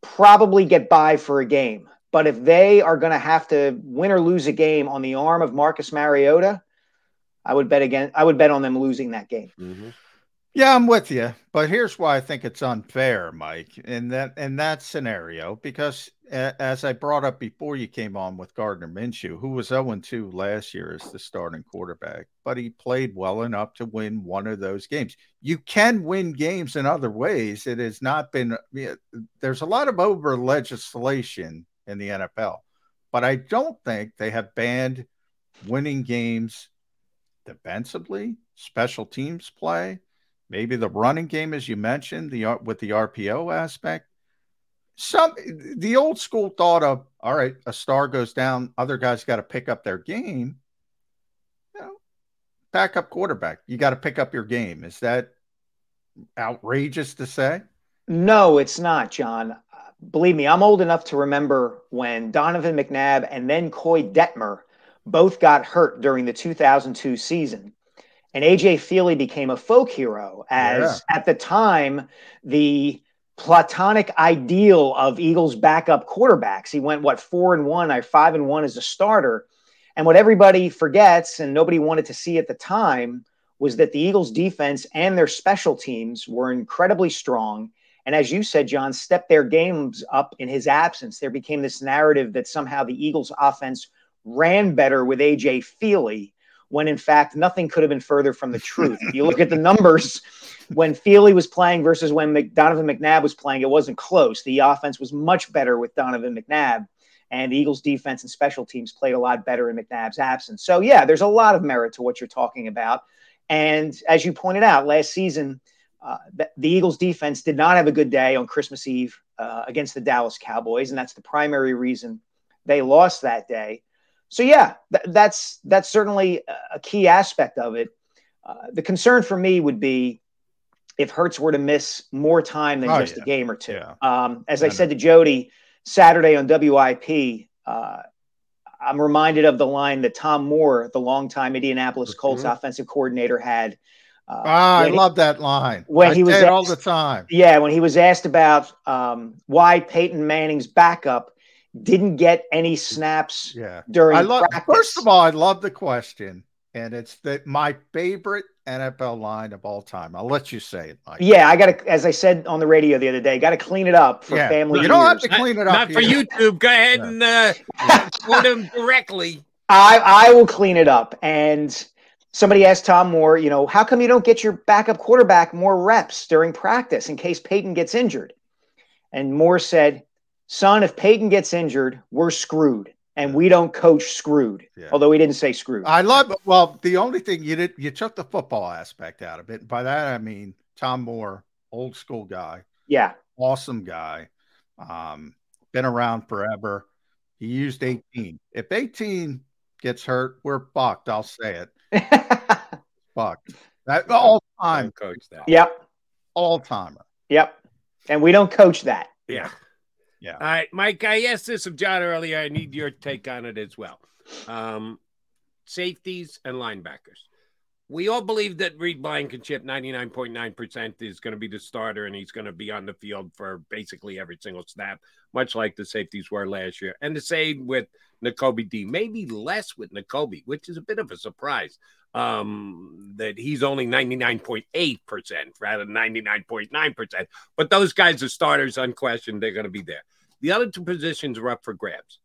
probably get by for a game. But if they are going to have to win or lose a game on the arm of Marcus Mariota, I would bet again. I would bet on them losing that game. Mm-hmm. Yeah, I'm with you, but here's why I think it's unfair, Mike, in that in that scenario, because as I brought up before you came on with Gardner Minshew, who was 0-2 last year as the starting quarterback, but he played well enough to win one of those games. You can win games in other ways. It has not been. There's a lot of over legislation in the NFL, but I don't think they have banned winning games defensively, special teams play maybe the running game, as you mentioned, the R- with the RPO aspect. Some the old school thought of all right, a star goes down, other guys got to pick up their game. You know, backup quarterback, you got to pick up your game. Is that outrageous to say? No, it's not, John. Uh, Believe me, I'm old enough to remember when Donovan McNabb and then Koy Detmer both got hurt during the 2002 season. And AJ Feeley became a folk hero as at the time the platonic ideal of Eagles backup quarterbacks. He went what four and one or five and one as a starter. And what everybody forgets and nobody wanted to see at the time was that the Eagles defense and their special teams were incredibly strong. And as you said, John, stepped their games up in his absence. There became this narrative that somehow the Eagles offense ran better with AJ Feeley when in fact nothing could have been further from the truth. if you look at the numbers, when Feeley was playing versus when Mc- Donovan McNabb was playing, it wasn't close. The offense was much better with Donovan McNabb, and the Eagles' defense and special teams played a lot better in McNabb's absence. So, yeah, there's a lot of merit to what you're talking about. And as you pointed out, last season, uh, the, Eagles' defense did not have a good day on Christmas Eve uh, against the Dallas Cowboys, and that's the primary reason they lost that day. So yeah, th- that's that's certainly a key aspect of it. Uh, the concern for me would be if Hurts were to miss more time than Oh, just yeah. a game or two. Yeah. Um, as I I said to Jody Saturday on WIP, uh, I'm reminded of the line that Tom Moore, the longtime Indianapolis Colts Mhm. offensive coordinator, had. Uh, Ah, I he- love that line. when I he was it all the time. yeah, when he was asked about um, why Peyton Manning's backup didn't get any snaps Yeah. during I love practice. first of all, I love the question, and it's the my favorite NFL line of all time. I'll let you say it, Mike. Yeah, I got to, as I said on the radio the other day, got to clean it up for Yeah. family. You don't have to clean it up. Not for. YouTube. Go ahead and uh, quote him directly. I, I will clean it up. And somebody asked Tom Moore, you know, how come you don't get your backup quarterback more reps during practice in case Peyton gets injured? And Moore said, son, if Peyton gets injured, we're screwed. And we don't coach screwed. Yeah. Although he didn't say screwed. I love well, the only thing you did you took the football aspect out of it. And by that I mean Tom Moore, old school guy, yeah. awesome guy. Um, been around forever. He used 18. If 18 gets hurt, we're fucked. I'll say it. *laughs* fucked. That all time coach that. Yep. all timer. Yep. And we don't coach that. Yeah. Yeah. All right, Mike. I asked this of John earlier. I need your take on it as well. Um, safeties and linebackers. We all believe that Reed Blankenship, 99.9%, is going to be the starter and he's going to be on the field for basically every single snap, much like the safeties were last year. And the same with Nakobe D, maybe less with Nakobe, which is a bit of a surprise um, that he's only 99.8% rather than 99.9%. But those guys are starters, unquestioned. They're going to be there. The other two positions are up for grabs.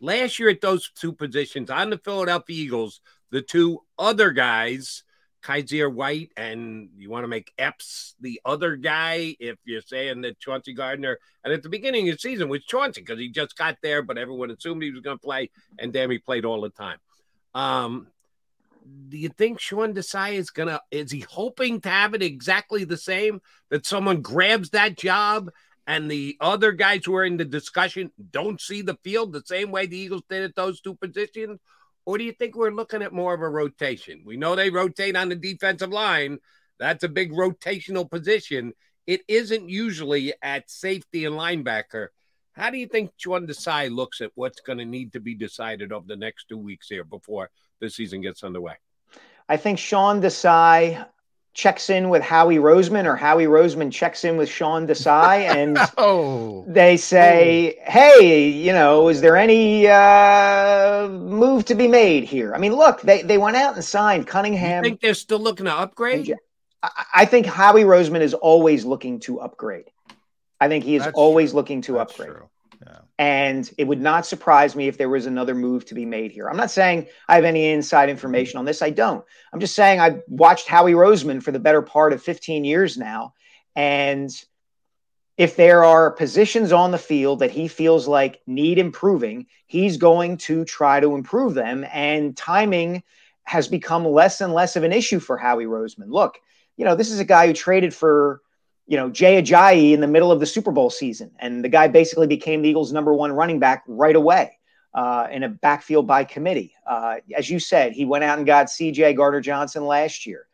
Last year at those two positions on the Philadelphia Eagles, the two other guys, Kyzir White, and you want to make Epps the other guy if you're saying that Chauncey Gardner, and at the beginning of the season was Chauncey because he just got there, but everyone assumed he was going to play, and damn, he played all the time. Um, do you think Sean Desai is gonna is he hoping to have it exactly the same that someone grabs that job and the other guys who are in the discussion don't see the field the same way the Eagles did at those two positions? Or do you think we're looking at more of a rotation? We know they rotate on the defensive line. That's a big rotational position. It isn't usually at safety and linebacker. How do you think Sean Desai looks at what's going to need to be decided over the next two weeks here before the season gets underway? I think Sean Desai checks in with Howie Roseman or Howie Roseman checks in with Sean Desai and *laughs* Oh, they say, "Hey, you know, is there any uh, move to be made here?" I mean, look, they they went out and signed I Cunningham. think they're still looking to upgrade. I, I think Howie Roseman is always looking to upgrade. I think he is That's always true. looking to that's upgrade. true. Yeah. And it would not surprise me if there was another move to be made here. I'm not saying I have any inside information on this. I don't. I'm just saying I've watched Howie Roseman for the better part of 15 years now. And if there are positions on the field that he feels like need improving, he's going to try to improve them. And timing has become less and less of an issue for Howie Roseman. Look, you know, this is a guy who traded for you know, Jay Ajayi in the middle of the Super Bowl season. And the guy basically became the Eagles' number one running back right away uh, in a backfield by committee. Uh, as you said, he went out and got CJ Gardner Johnson last year.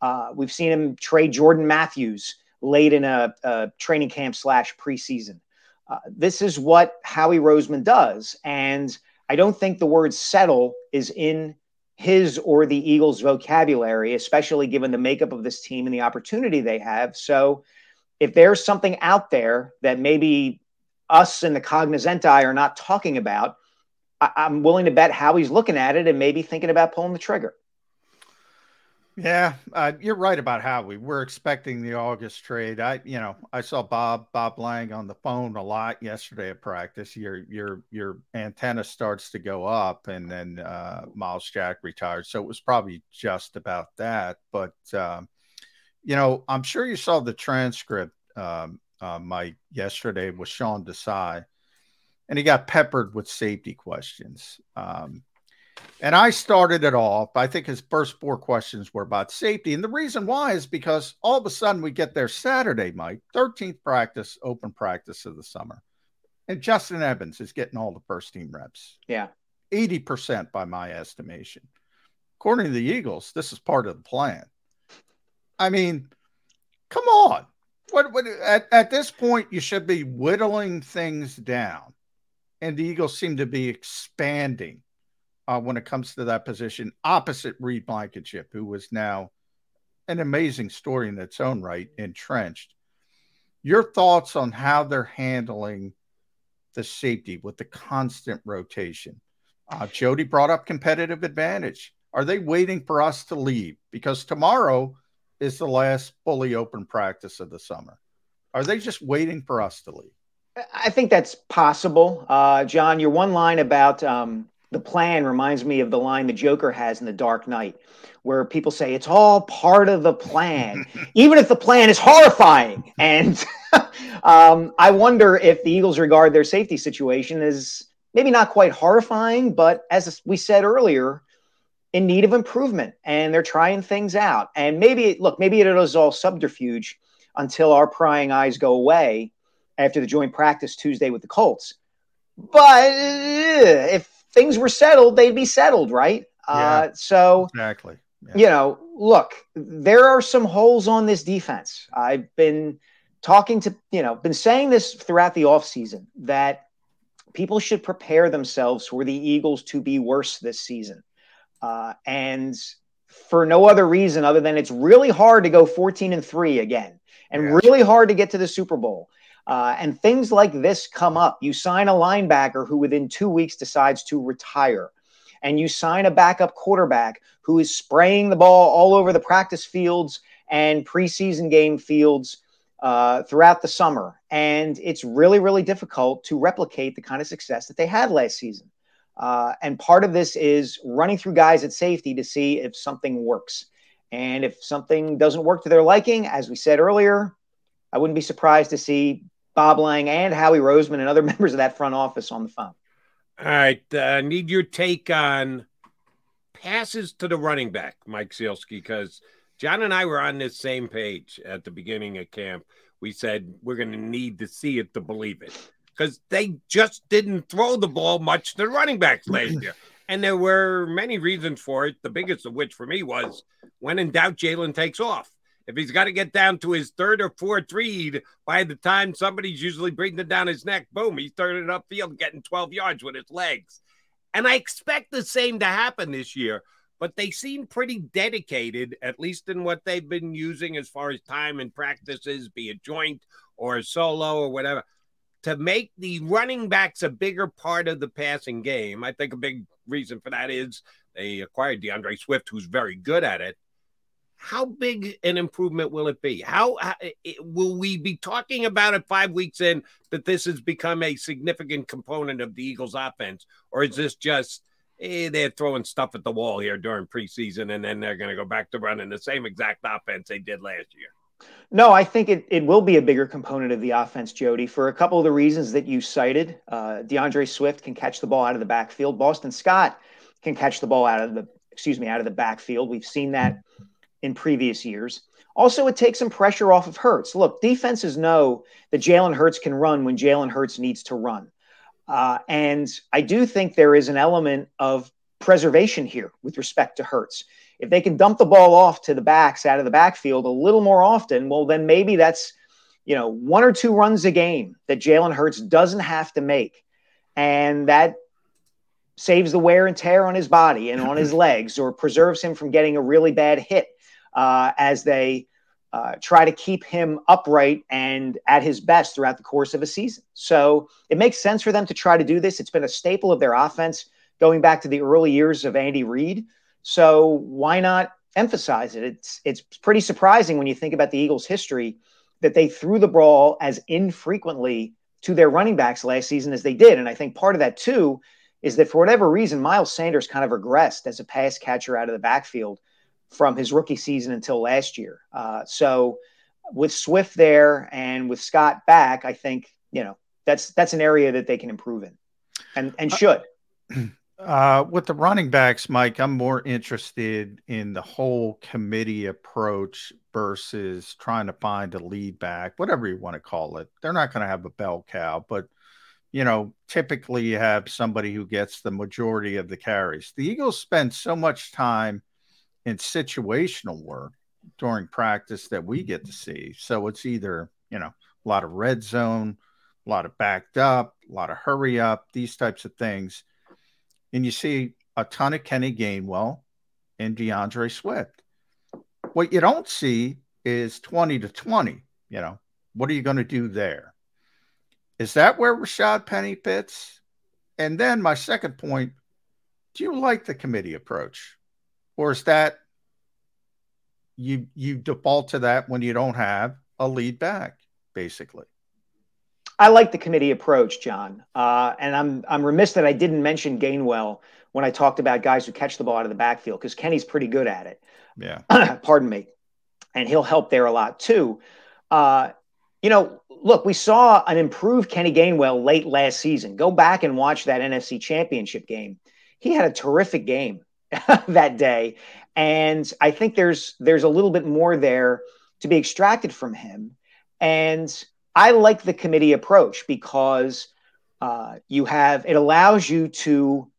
Uh, we've seen him trade Jordan Matthews late in a, a training camp slash preseason. Uh, this is what Howie Roseman does. And I don't think the word settle is in his or the Eagles' vocabulary, especially given the makeup of this team and the opportunity they have. So, if there's something out there that maybe us and the cognoscenti are not talking about, I- I'm willing to bet Howie's looking at it and maybe thinking about pulling the trigger. Yeah, uh, you're right about how we were expecting the August trade. I, you know, I saw Bob Bob Lang on the phone a lot yesterday at practice. Your your your antenna starts to go up, and then uh, Myles Jack retired, so it was probably just about that. But um, you know, I'm sure you saw the transcript, um, uh, Mike, yesterday with Sean Desai, and he got peppered with safety questions. Um, and I started it off. I think his first four questions were about safety. And the reason why is because all of a sudden we get there Saturday, Mike, 13th practice, open practice of the summer. And Justin Evans is getting all the first team reps, Yeah. 80% by my estimation. According to the Eagles, this is part of the plan. I mean, come on. What, what at, at this point, you should be whittling things down. And the Eagles seem to be expanding uh, when it comes to that position, opposite Reed Blankenship, who was now an amazing story in its own right, entrenched. Your thoughts on how they're handling the safety with the constant rotation? Uh, Jody brought up competitive advantage. Are they waiting for us to leave? Because tomorrow is the last fully open practice of the summer. Are they just waiting for us to leave? I think that's possible. Uh, John, your one line about um, the plan reminds me of the line the Joker has in The Dark Knight, where people say it's all part of the plan, *laughs* even if the plan is horrifying. And *laughs* um, I wonder if the Eagles regard their safety situation as maybe not quite horrifying, but as we said earlier, in need of improvement. And they're trying things out. And maybe, look, maybe it is all subterfuge until our prying eyes go away after the joint practice Tuesday with the Colts. But uh, if things were settled, they'd be settled, right? Yeah, uh, so exactly. you know, look, there are some holes on this defense. I've been talking to, you know, been saying this throughout the offseason that people should prepare themselves for the Eagles to be worse this season. Uh, and for no other reason other than it's really hard to go 14 and 3 again and Yes. really hard to get to the Super Bowl. Uh, and things like this come up. You sign a linebacker who within two weeks decides to retire, and you sign a backup quarterback who is spraying the ball all over the practice fields and preseason game fields uh, throughout the summer. And it's really, really difficult to replicate the kind of success that they had last season. Uh, and part of this is running through guys at safety to see if something works. And if something doesn't work to their liking, as we said earlier, I wouldn't be surprised to see Bob Lang and Howie Roseman and other *laughs* members of that front office on the phone. All right. Uh, need your take on passes to the running back, Mike Sielski, because John and I were on this same page at the beginning of camp. We said we're going to need to see it to believe it because they just didn't throw the ball much to the running backs last year. *laughs* And there were many reasons for it. The biggest of which for me was when in doubt, Jalen takes off. If he's got to get down to his third or fourth read by the time somebody's usually breathing it down his neck, boom, he's turning upfield, getting 12 yards with his legs. And I expect the same to happen this year, but they seem pretty dedicated, at least in what they've been using as far as time and practices, be it joint or solo or whatever, to make the running backs a bigger part of the passing game. I think a big reason for that is they acquired DeAndre Swift, who's very good at it. How big an improvement will it be? How, how will we be talking about it five weeks in that this has become a significant component of the Eagles' offense, or is this just eh, they're throwing stuff at the wall here during preseason and then they're going to go back to running the same exact offense they did last year? No, I think it, it will be a bigger component of the offense, Jody, for a couple of the reasons that you cited. Uh, DeAndre Swift can catch the ball out of the backfield. Boston Scott can catch the ball out of the excuse me out of the backfield. We've seen that in previous years. Also, it takes some pressure off of Hurts. Look, defenses know that Jalen Hurts can run when Jalen Hurts needs to run. Uh, and I do think there is an element of preservation here with respect to Hurts. If they can dump the ball off to the backs out of the backfield a little more often, well, then maybe that's, you know, one or two runs a game that Jalen Hurts doesn't have to make. And that saves the wear and tear on his body and on his *laughs* legs or preserves him from getting a really bad hit uh, as they uh, try to keep him upright and at his best throughout the course of a season. So it makes sense for them to try to do this. It's been a staple of their offense going back to the early years of Andy Reid. So why not emphasize it? It's it's pretty surprising when you think about the Eagles' history that they threw the ball as infrequently to their running backs last season as they did. And I think part of that too is that for whatever reason, Miles Sanders kind of regressed as a pass catcher out of the backfield from his rookie season until last year. Uh, so with Swift there and with Scott back, I think you know that's that's an area that they can improve in, and and should. *clears throat* Uh, with the running backs, Mike, I'm more interested in the whole committee approach versus trying to find a lead back, whatever you want to call it. They're not going to have a bell cow, but you know, typically you have somebody who gets the majority of the carries. The Eagles spend so much time in situational work during practice that we get to see. So it's either, you know, a lot of red zone, a lot of backed up, a lot of hurry up, these types of things. And you see a ton of Kenny Gainwell and DeAndre Swift. What you don't see is 20 to 20. You know, what are you going to do there? Is that where Rashad Penny fits? And then my second point do you like the committee approach? Or is that you you default to that when you don't have a lead back, basically? I like the committee approach, John, uh, and I'm I'm remiss that I didn't mention Gainwell when I talked about guys who catch the ball out of the backfield because Kenny's pretty good at it. Yeah. *clears throat* Pardon me, and he'll help there a lot too. Uh, you know, look, we saw an improved Kenny Gainwell late last season. Go back and watch that NFC Championship game. He had a terrific game *laughs* that day, and I think there's there's a little bit more there to be extracted from him. And I like the committee approach because uh, you have it allows you to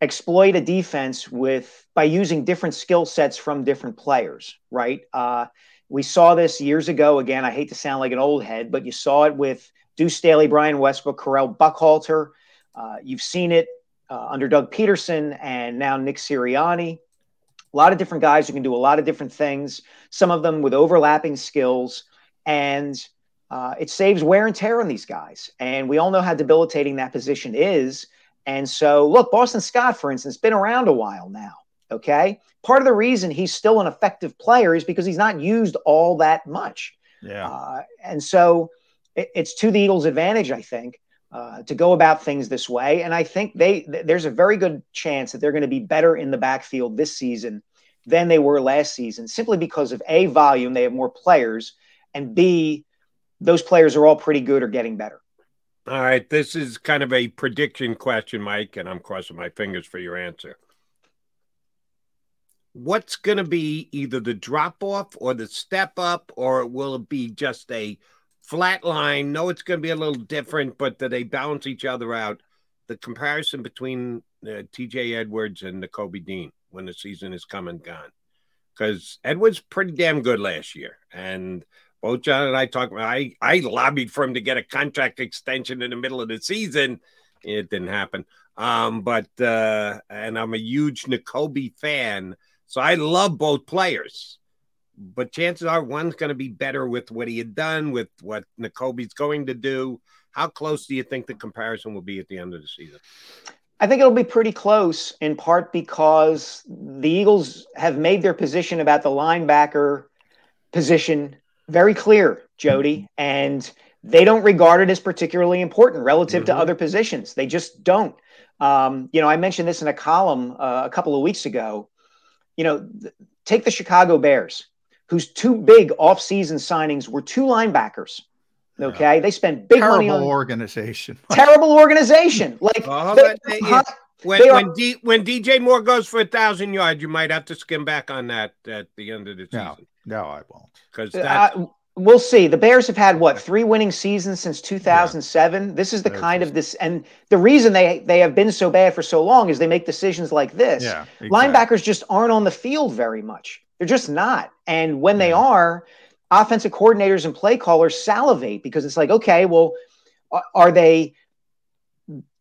exploit a defense with by using different skill sets from different players, right? Uh, we saw this years ago. Again, I hate to sound like an old head, but you saw it with Deuce Staley, Brian Westbrook, Correll Buckhalter. Uh, you've seen it uh, under Doug Pederson and now Nick Sirianni. A lot of different guys who can do a lot of different things, some of them with overlapping skills. And uh, it saves wear and tear on these guys. And we all know how debilitating that position is. And so, look, Boston Scott, for instance, been around a while now. Okay. Part of the reason he's still an effective player is because he's not used all that much. Yeah. Uh, and so it, it's to the Eagles' advantage, I think, uh, to go about things this way. And I think they th- there's a very good chance that they're going to be better in the backfield this season than they were last season, simply because of a volume, they have more players, and b those players are all pretty good or getting better. All right, this is kind of a prediction question, Mike, and I'm crossing my fingers for your answer what's going to be either the drop off or the step up, or will it be just a flat line? No, it's going to be a little different, but they balance each other out. The comparison between uh, TJ Edwards and Nakobe Dean when the season is come and gone. Because Edwards pretty damn good last year. And both John and I talked I, I lobbied for him to get a contract extension in the middle of the season. It didn't happen. Um, but uh, and I'm a huge Nakobe fan. So I love both players, but chances are one's going to be better with what he had done, with what Nakobe's going to do. How close do you think the comparison will be at the end of the season? I think it'll be pretty close, in part because the Eagles have made their position about the linebacker position very clear, Jody, and they don't regard it as particularly important relative mm-hmm. to other positions. They just don't. Um, you know, I mentioned this in a column uh, a couple of weeks ago you know, take the Chicago Bears, whose two big off-season signings were two linebackers. Okay, yeah. they spent big terrible money on organization. *laughs* terrible organization. Like well, they, they, when they when, are, D, when DJ Moore goes for a thousand yards, you might have to skim back on that at the end of the season. No, no I won't. Because uh, we'll see. The Bears have had what three winning seasons since 2007. Yeah. This is the kind of this, and the reason they they have been so bad for so long is they make decisions like this. Yeah, exactly. Linebackers just aren't on the field very much. They're just not. And when they are, offensive coordinators and play callers salivate because it's like, okay, well, are they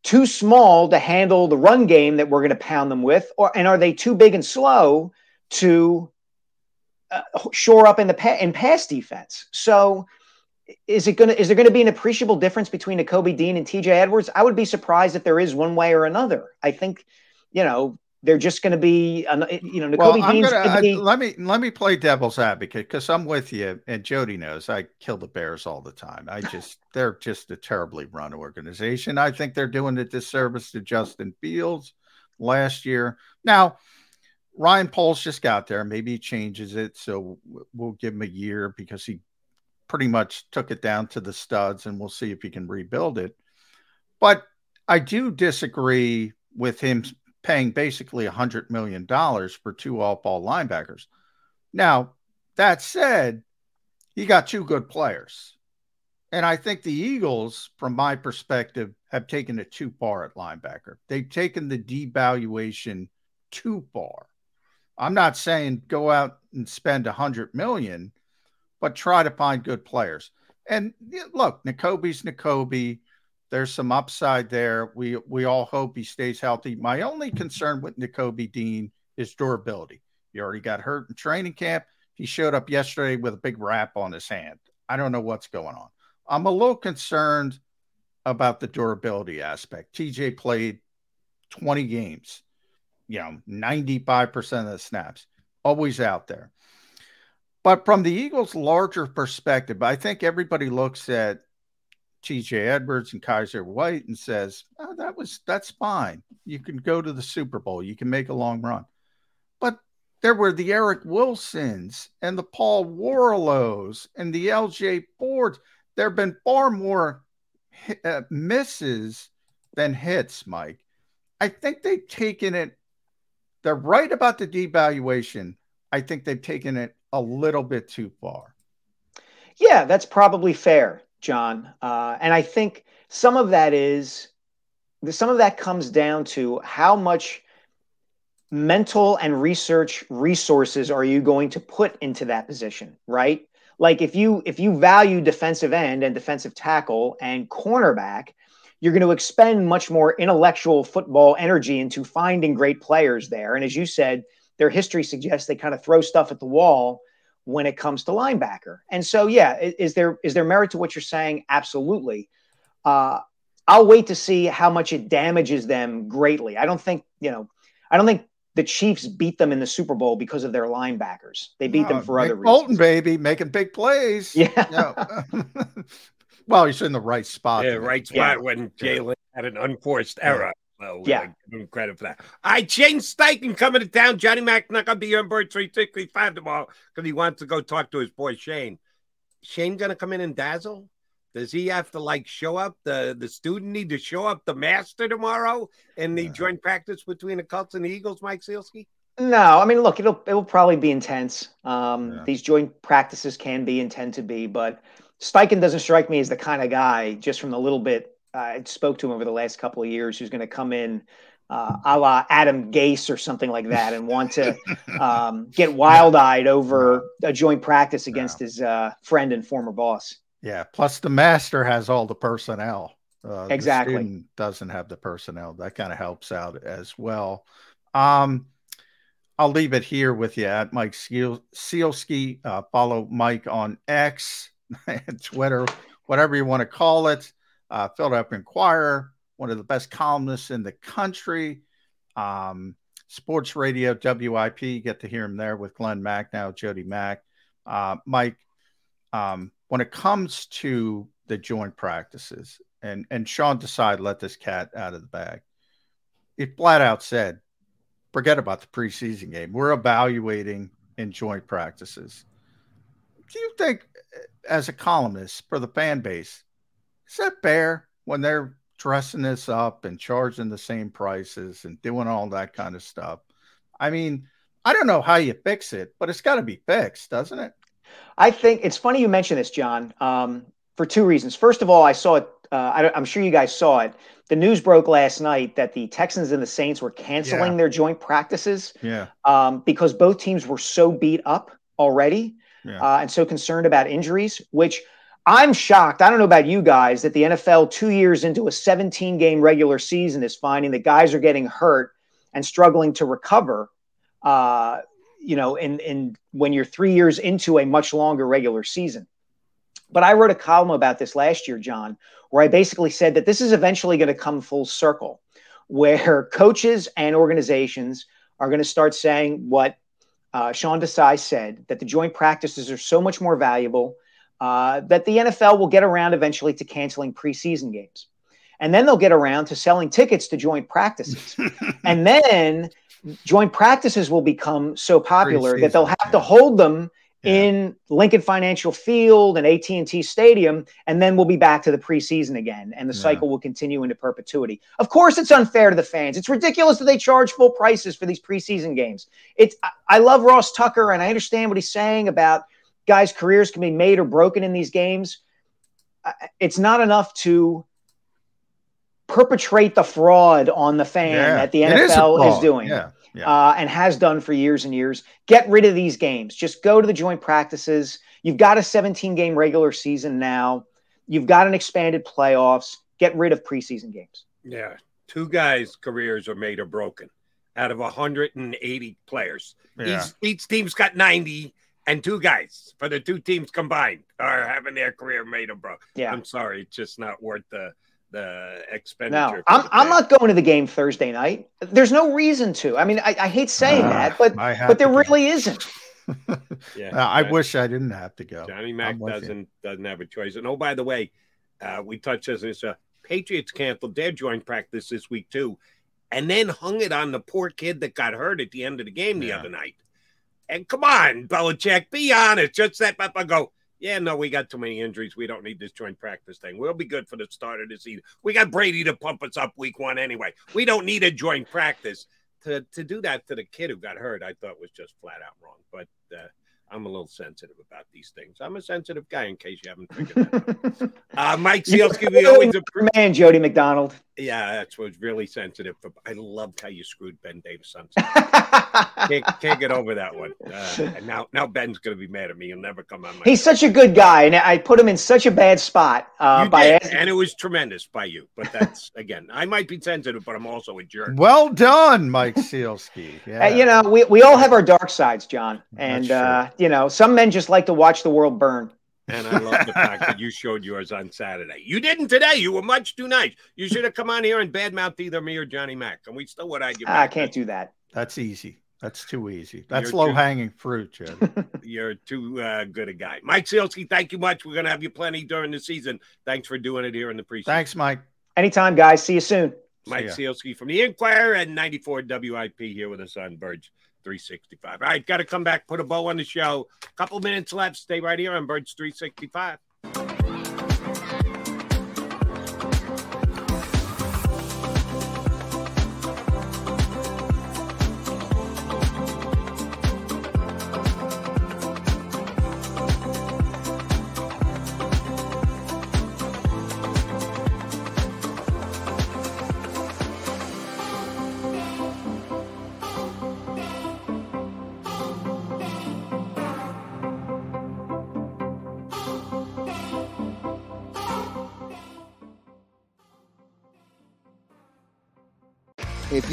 too small to handle the run game that we're going to pound them with, or and are they too big and slow to uh, shore up in the pa- in pass defense. So is it gonna is there gonna be an appreciable difference between Nakobe Dean and TJ Edwards? I would be surprised if there is one way or another. I think, you know, they're just going to be, eh, you know, well, Dean's gonna, be... I, let me let me play devil's advocate because I'm with you, and Jody knows I kill the Bears all the time. I just *laughs* they're just a terribly run organization. I think they're doing a disservice to Justin Fields last year. Now, Ryan Poles just got there. Maybe he changes it. So we'll give him a year because he pretty much took it down to the studs and we'll see if he can rebuild it. But I do disagree with him paying basically a $100 million for two all ball linebackers. Now, that said, he got two good players. And I think the Eagles, from my perspective, have taken it too far at linebacker. They've taken the devaluation too far. I'm not saying go out and spend a hundred million, but try to find good players. And look, Nakobe's Nakobe. There's some upside there. We we all hope he stays healthy. My only concern with Nakobe Dean is durability. He already got hurt in training camp. He showed up yesterday with a big wrap on his hand. I don't know what's going on. I'm a little concerned about the durability aspect. TJ played 20 games you know, 95% of the snaps, always out there. But from the Eagles' larger perspective, I think everybody looks at TJ Edwards and Kyzir White and says, oh, that was that's fine. You can go to the Super Bowl, you can make a long run. But there were the Eric Wilsons and the Paul Worrilows and the LJ Forts. There have been far more uh, misses than hits, Mike. I think they've taken it. They're right about the devaluation. I think they've taken it a little bit too far. Yeah, that's probably fair, John. Uh, and I think some of that is some of that comes down to how much mental and research resources are you going to put into that position, right? Like if you if you value defensive end and defensive tackle and cornerback, you're going to expend much more intellectual football energy into finding great players there. And as you said, their history suggests they kind of throw stuff at the wall when it comes to linebacker. And so, yeah, is there is there merit to what you're saying? Absolutely. Uh, I'll wait to see how much it damages them greatly. I don't think you know. I don't think the Chiefs beat them in the Super Bowl because of their linebackers. They beat them for other reasons. Bolton, baby, making big plays. Yeah. *laughs* well, he's in the right spot. Yeah, right spot Yeah. when Jalen had an unforced error. So Yeah. give him credit for that. All right, Shane Steichen coming to town. Johnny Mac not gonna be here on Bird 365 tomorrow because he wants to go talk to his boy Shane. Shane gonna come in and dazzle? Does he have to like show up? The the student need to show up the master tomorrow in the joint practice between the Colts and the Eagles, Mike Sielski? No, I mean, look, it'll it'll probably be intense. Um, These joint practices can be intend to be, but Steichen doesn't strike me as the kind of guy, just from the little bit I spoke to him over the last couple of years, who's going to come in uh, a la Adam Gase or something like that, and want to *laughs* um, get wild eyed over a joint practice against his uh, friend and former boss. Yeah. Plus, the master has all the personnel. Uh, Exactly. doesn't have the personnel. That kind of helps out as well. Um, I'll leave it here with you at Mike Seal- Sielski. Uh, follow Mike on X, *laughs* Twitter, whatever you want to call it. Uh, Philadelphia Inquirer, one of the best columnists in the country. Um, Sports Radio, WIP, you get to hear him there with Glen Macnow, Jody Mack. Uh, Mike, um, when it comes to the joint practices, and and Sean Desai let this cat out of the bag. It flat out said, "Forget about the preseason game. We're evaluating in joint practices." Do you think, as a columnist for the fan base, that fair when they're dressing this up and charging the same prices and doing all that kind of stuff? I mean, I don't know how you fix it, but it's got to be fixed, doesn't it? I think it's funny you mention this, John, um, for two reasons. First of all, I saw it. Uh, I, am sure you guys saw it. The news broke last night that the Texans and the Saints were canceling Yeah. their joint practices Yeah. um, because both teams were so beat up already Yeah. uh, and so concerned about injuries, which I'm shocked. I don't know about you guys that the NFL, two years into a 17 game regular season, is finding that guys are getting hurt and struggling to recover. Uh, you know, in in when you're three years into a much longer regular season. But I wrote a column about this last year, John, where I basically said that this is eventually going to come full circle, where *laughs* coaches and organizations are going to start saying what uh, Sean Desai said that the joint practices are so much more valuable uh, that the NFL will get around eventually to canceling preseason games. And then they'll get around to selling tickets to joint practices. *laughs* and then joint practices will become so popular that they'll have to hold them in Lincoln Financial Field and AT&T Stadium and then we'll be back to the preseason again and the Yeah. cycle will continue into perpetuity. Of course it's unfair to the fans. It's ridiculous that they charge full prices for these preseason games. It's I, I love Ross Tucker and I understand what he's saying about guys careers can be made or broken in these games. Uh, It's not enough to perpetrate the fraud on the fan Yeah. that the It is a NFL is, fraud. doing Yeah. Yeah. uh, and has done for years and years. Get rid of these games. Just go to the joint practices. You've got a 17 game regular season now. You've got an expanded playoffs. Get rid of preseason games. Yeah. Two guys' careers are made or broken out of 180 players. Yeah. Each, each team's got 90, and two guys for the two teams combined are having their career made or bro. Yeah. I'm sorry. It's just not worth the the expenditure. No, expenditure. I'm, I'm not going to the game Thursday night. There's no reason to. I mean, I, I hate saying Ah, that, but but there to go. really isn't. *laughs* Yeah. Uh, I Right. wish I didn't have to go. Johnny Mac I'm with you. doesn't doesn't have a choice. And oh, by the way, Uh, we touched as this. Uh, Patriots canceled their joint practice this week too, and then hung it on the poor kid that got hurt at the end of the game the other night. And come on, Belichick, be honest. Just step up and go. Yeah, no, we got too many injuries. We don't need this joint practice thing. We'll be good for the start of the season. We got Brady to pump us up week one anyway. We don't need a joint practice. To to do that to the kid who got hurt, I thought was just flat out wrong. But uh, I'm a little sensitive about these things. I'm a sensitive guy, in case you haven't figured that out. *laughs* Uh, Mike Sielski, we always appre- man, Jody McDonald. yeah, that's was really sensitive. For, I loved how you screwed Ben Davis on. *laughs* can't, can't get over that one. Uh, and now, now Ben's going to be mad at me. He'll never come on my. He's such a good guy, and I put him in such a bad spot uh, by did, asking- and it was tremendous by you. But that's *laughs* again, I might be sensitive, but I'm also a jerk. Well done, Mike Sielski. Yeah. Uh, you know, we, we all have our dark sides, John. And, That's uh, you know, some men just like to watch the world burn. And I love the fact that you showed yours on Saturday. You didn't today. You were much too nice. You should have come on here and badmouthed either me or Johnny Mack, and we still would argue. I can't do that. That's easy. That's too easy. That's You're too- low hanging fruit, Jed. *laughs* You're too uh, good a guy. Mike Sielski, thank you much. We're going to have you plenty during the season. Thanks for doing it here in the preseason. Thanks, Mike. Anytime, guys. See you soon. Mike ya. Sielski from the Inquirer and 94 WIP here with us on Birds 365. All right, got to come back, put a bow on the show. A couple minutes left. Stay right here on Birds 365.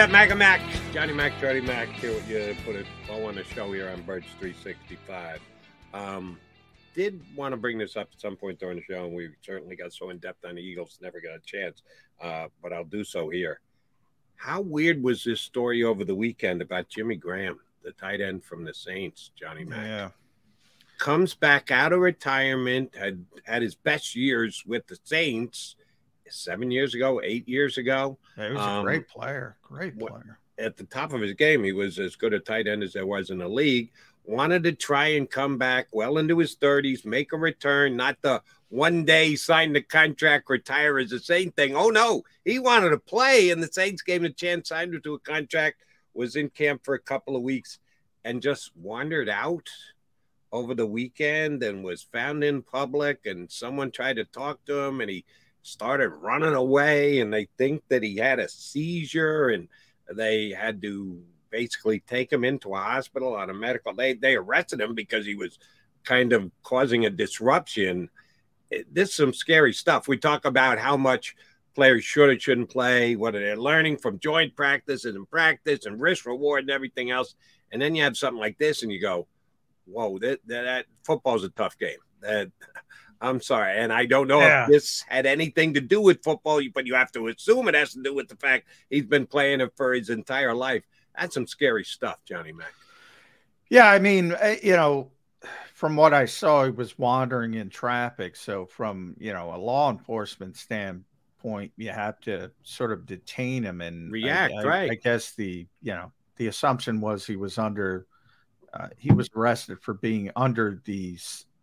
got Mac and Mac, Johnny Mac, Jody Mac here with you. Put it all on the show here on Birds 365. Um, did want to bring this up at some point during the show, and we certainly got so in depth on the Eagles, never got a chance. Uh, but I'll do so here. How weird was this story over the weekend about Jimmy Graham, the tight end from the Saints, Johnny Mac? Yeah. Comes back out of retirement, had had his best years with the Saints, seven years ago, eight years ago. Yeah, he was Um, a great player. Great player. At the top of his game, he was as good a tight end as there was in the league. Wanted to try and come back well into his 30s, make a return, not the one day sign the contract, retire as the same thing. Oh no, he wanted to play, and the Saints gave him a chance, signed him to a contract, was in camp for a couple of weeks, and just wandered out over the weekend and was found in public. And someone tried to talk to him, and he started running away. And they think that he had a seizure, and they had to basically take him into a hospital on a medical. They they arrested him because he was kind of causing a disruption. This is some scary stuff. We talk about how much players should or shouldn't play, what are they're learning from joint practices and practice and risk reward and everything else. And then you have something like this, and you go, "Whoa, that that, that football's a tough game." That I'm sorry, and I don't know Yeah. if this had anything to do with football, but you have to assume it has to do with the fact he's been playing it for his entire life. That's some scary stuff, Johnny Mac. Yeah, I mean, eh, you know, from what I saw, he was wandering in traffic. So, from you know a law enforcement standpoint, you have to sort of detain him and React, I, right. I guess the you know the assumption was he was under, uh, he was arrested for being under the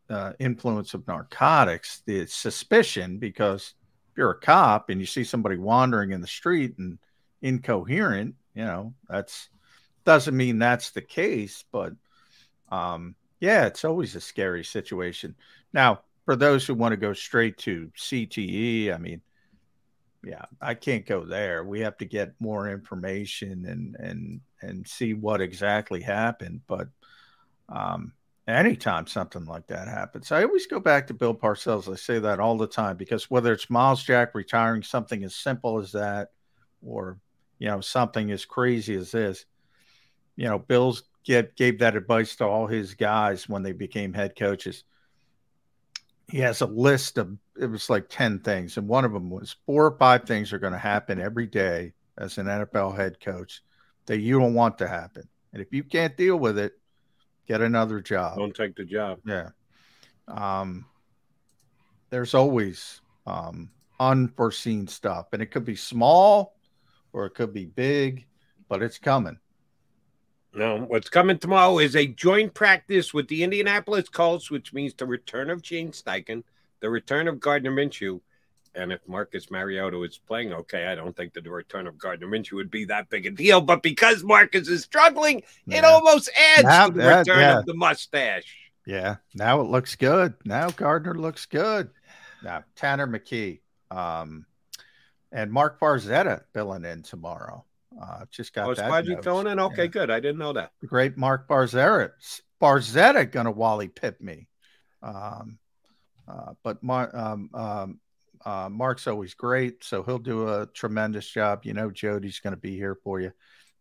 uh, influence of narcotics. The suspicion, because if you're a cop and you see somebody wandering in the street and incoherent, you know, that's doesn't mean that's the case, but um, yeah, it's always a scary situation. Now, for those who want to go straight to CTE, I mean, yeah, I can't go there. We have to get more information and and and see what exactly happened. But um, anytime something like that happens, I always go back to Bill Parcells. I say that all the time because whether it's Myles Jack retiring, something as simple as that, or you know something as crazy as this, you know, Bill's get gave that advice to all his guys when they became head coaches. He has a list of it was like 10 things, and one of them was four or five things are going to happen every day as an NFL head coach that you don't want to happen. And if you can't deal with it, get another job. Don't take the job. Yeah. Um, there's always um, unforeseen stuff, and it could be small or it could be big, but it's coming. No, what's coming tomorrow is a joint practice with the Indianapolis Colts, which means the return of Shane Steichen, the return of Gardner Minshew. And if Marcus Mariota is playing okay, I don't think that the return of Gardner Minshew would be that big a deal. But because Marcus is struggling, it almost adds Now- to the yeah, return yeah. of the mustache. Yeah, now it looks good. Now Gardner looks good. Now Tanner McKee, um, and Mark Farzetta billing in tomorrow. Uh, just got Oh, that. Quadri note. filling in? Okay, good. I didn't know that. The great Mark Farzetta. Farzetta gonna Wally Pipp me. Um, uh, but Mar- um, um, uh, Mark's always great, so he'll do a tremendous job. You know, Jody's going to be here for you.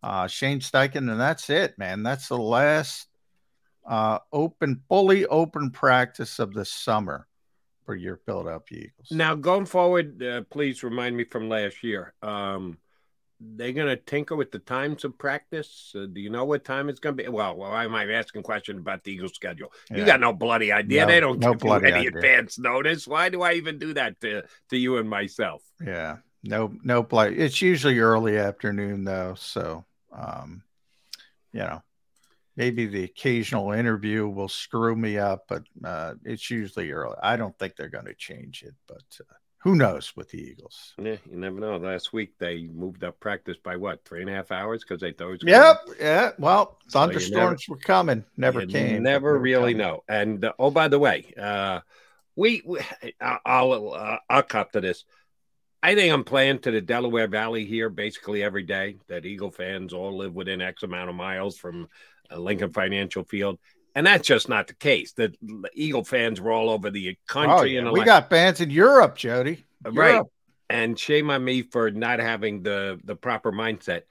Uh, Shane Steichen, and that's it, man. That's the last uh, open, fully open practice of the summer for your Philadelphia Eagles. Now, going forward, uh, please remind me from last year. Um, they're going to tinker with the times of practice. Uh, do you know what time it's going to be? Well, well, am I'm asking a question about the Eagles schedule. You Yeah. got no bloody idea. No- they don't no give you any idea. advance notice. Why do I even do that to, to you and myself? Yeah, no, no play. It's usually early afternoon though, so um, you know, maybe the occasional interview will screw me up, but uh, it's usually early. I don't think they're going to change it, but uh, who knows with the Eagles? Yeah, you never know. Last week they moved up practice by what three and a half hours because they thought it was Yep, yeah. Well, So thunderstorms were coming, never You came. Never really coming. know. And uh, oh, by the way, uh, we, we I'll uh, I'll cop to this. I think I'm playing to the Delaware Valley here basically every day. That Eagle fans all live within X amount of miles from uh, Lincoln Financial Field, and that's just not the case. The Eagle fans were all over the Oh, country, yeah. and we like- got fans in Europe, Jody. right. Europe. And shame on me for not having the the proper mindset.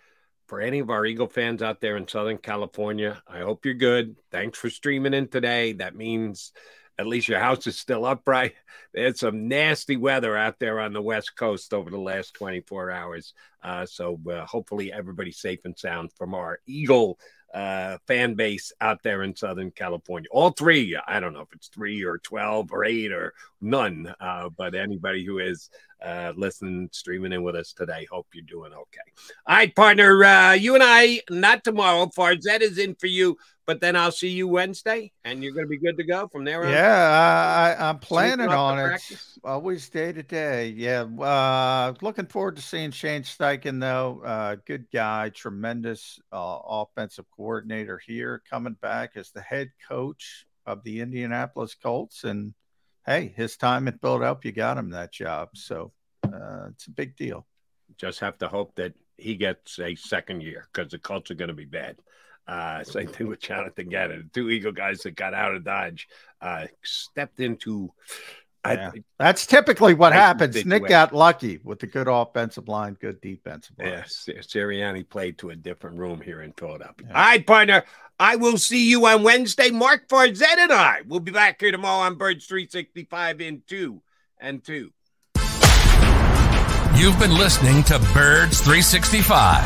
For any of our Eagle fans out there in Southern California, I hope you're good. Thanks for streaming in today. That means at least your house is still upright. *laughs* There's some nasty weather out there on the West Coast over the last 24 hours. Uh, so uh, hopefully everybody's safe and sound from our Eagle uh, fan base out there in Southern California. All three, I don't know if it's three or 12 or eight or none, uh, but anybody who is uh, listening, streaming in with us today, hope you're doing okay. All right, partner, uh, you and I, not tomorrow. Farzetta is in for you, but then I'll see you Wednesday and you're going to be good to go from there on. Yeah, I, I'm planning on it. practice? Always day to day. Yeah. Uh, looking forward to seeing Shane Steichen, though. Uh, good guy, tremendous uh, offensive coordinator here, coming back as the head coach of the Indianapolis Colts. And hey, his time in Philadelphia you got him that job. So uh, it's a big deal. Just have to hope that he gets a second year because the Colts are going to be bad. Uh, same thing with Jonathan Gannon. The two Eagle guys that got out of Dodge uh, stepped into. Yeah. That's typically what Nice happens. Nick got lucky with the good offensive line, good defensive line. Yes, Sirianni played to a different room here in Philadelphia. All right, partner. I will see you on Wednesday. Mark Farzetta and I will be back here tomorrow on Birds 365 in two and two. You've been listening to Birds 365,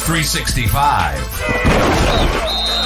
365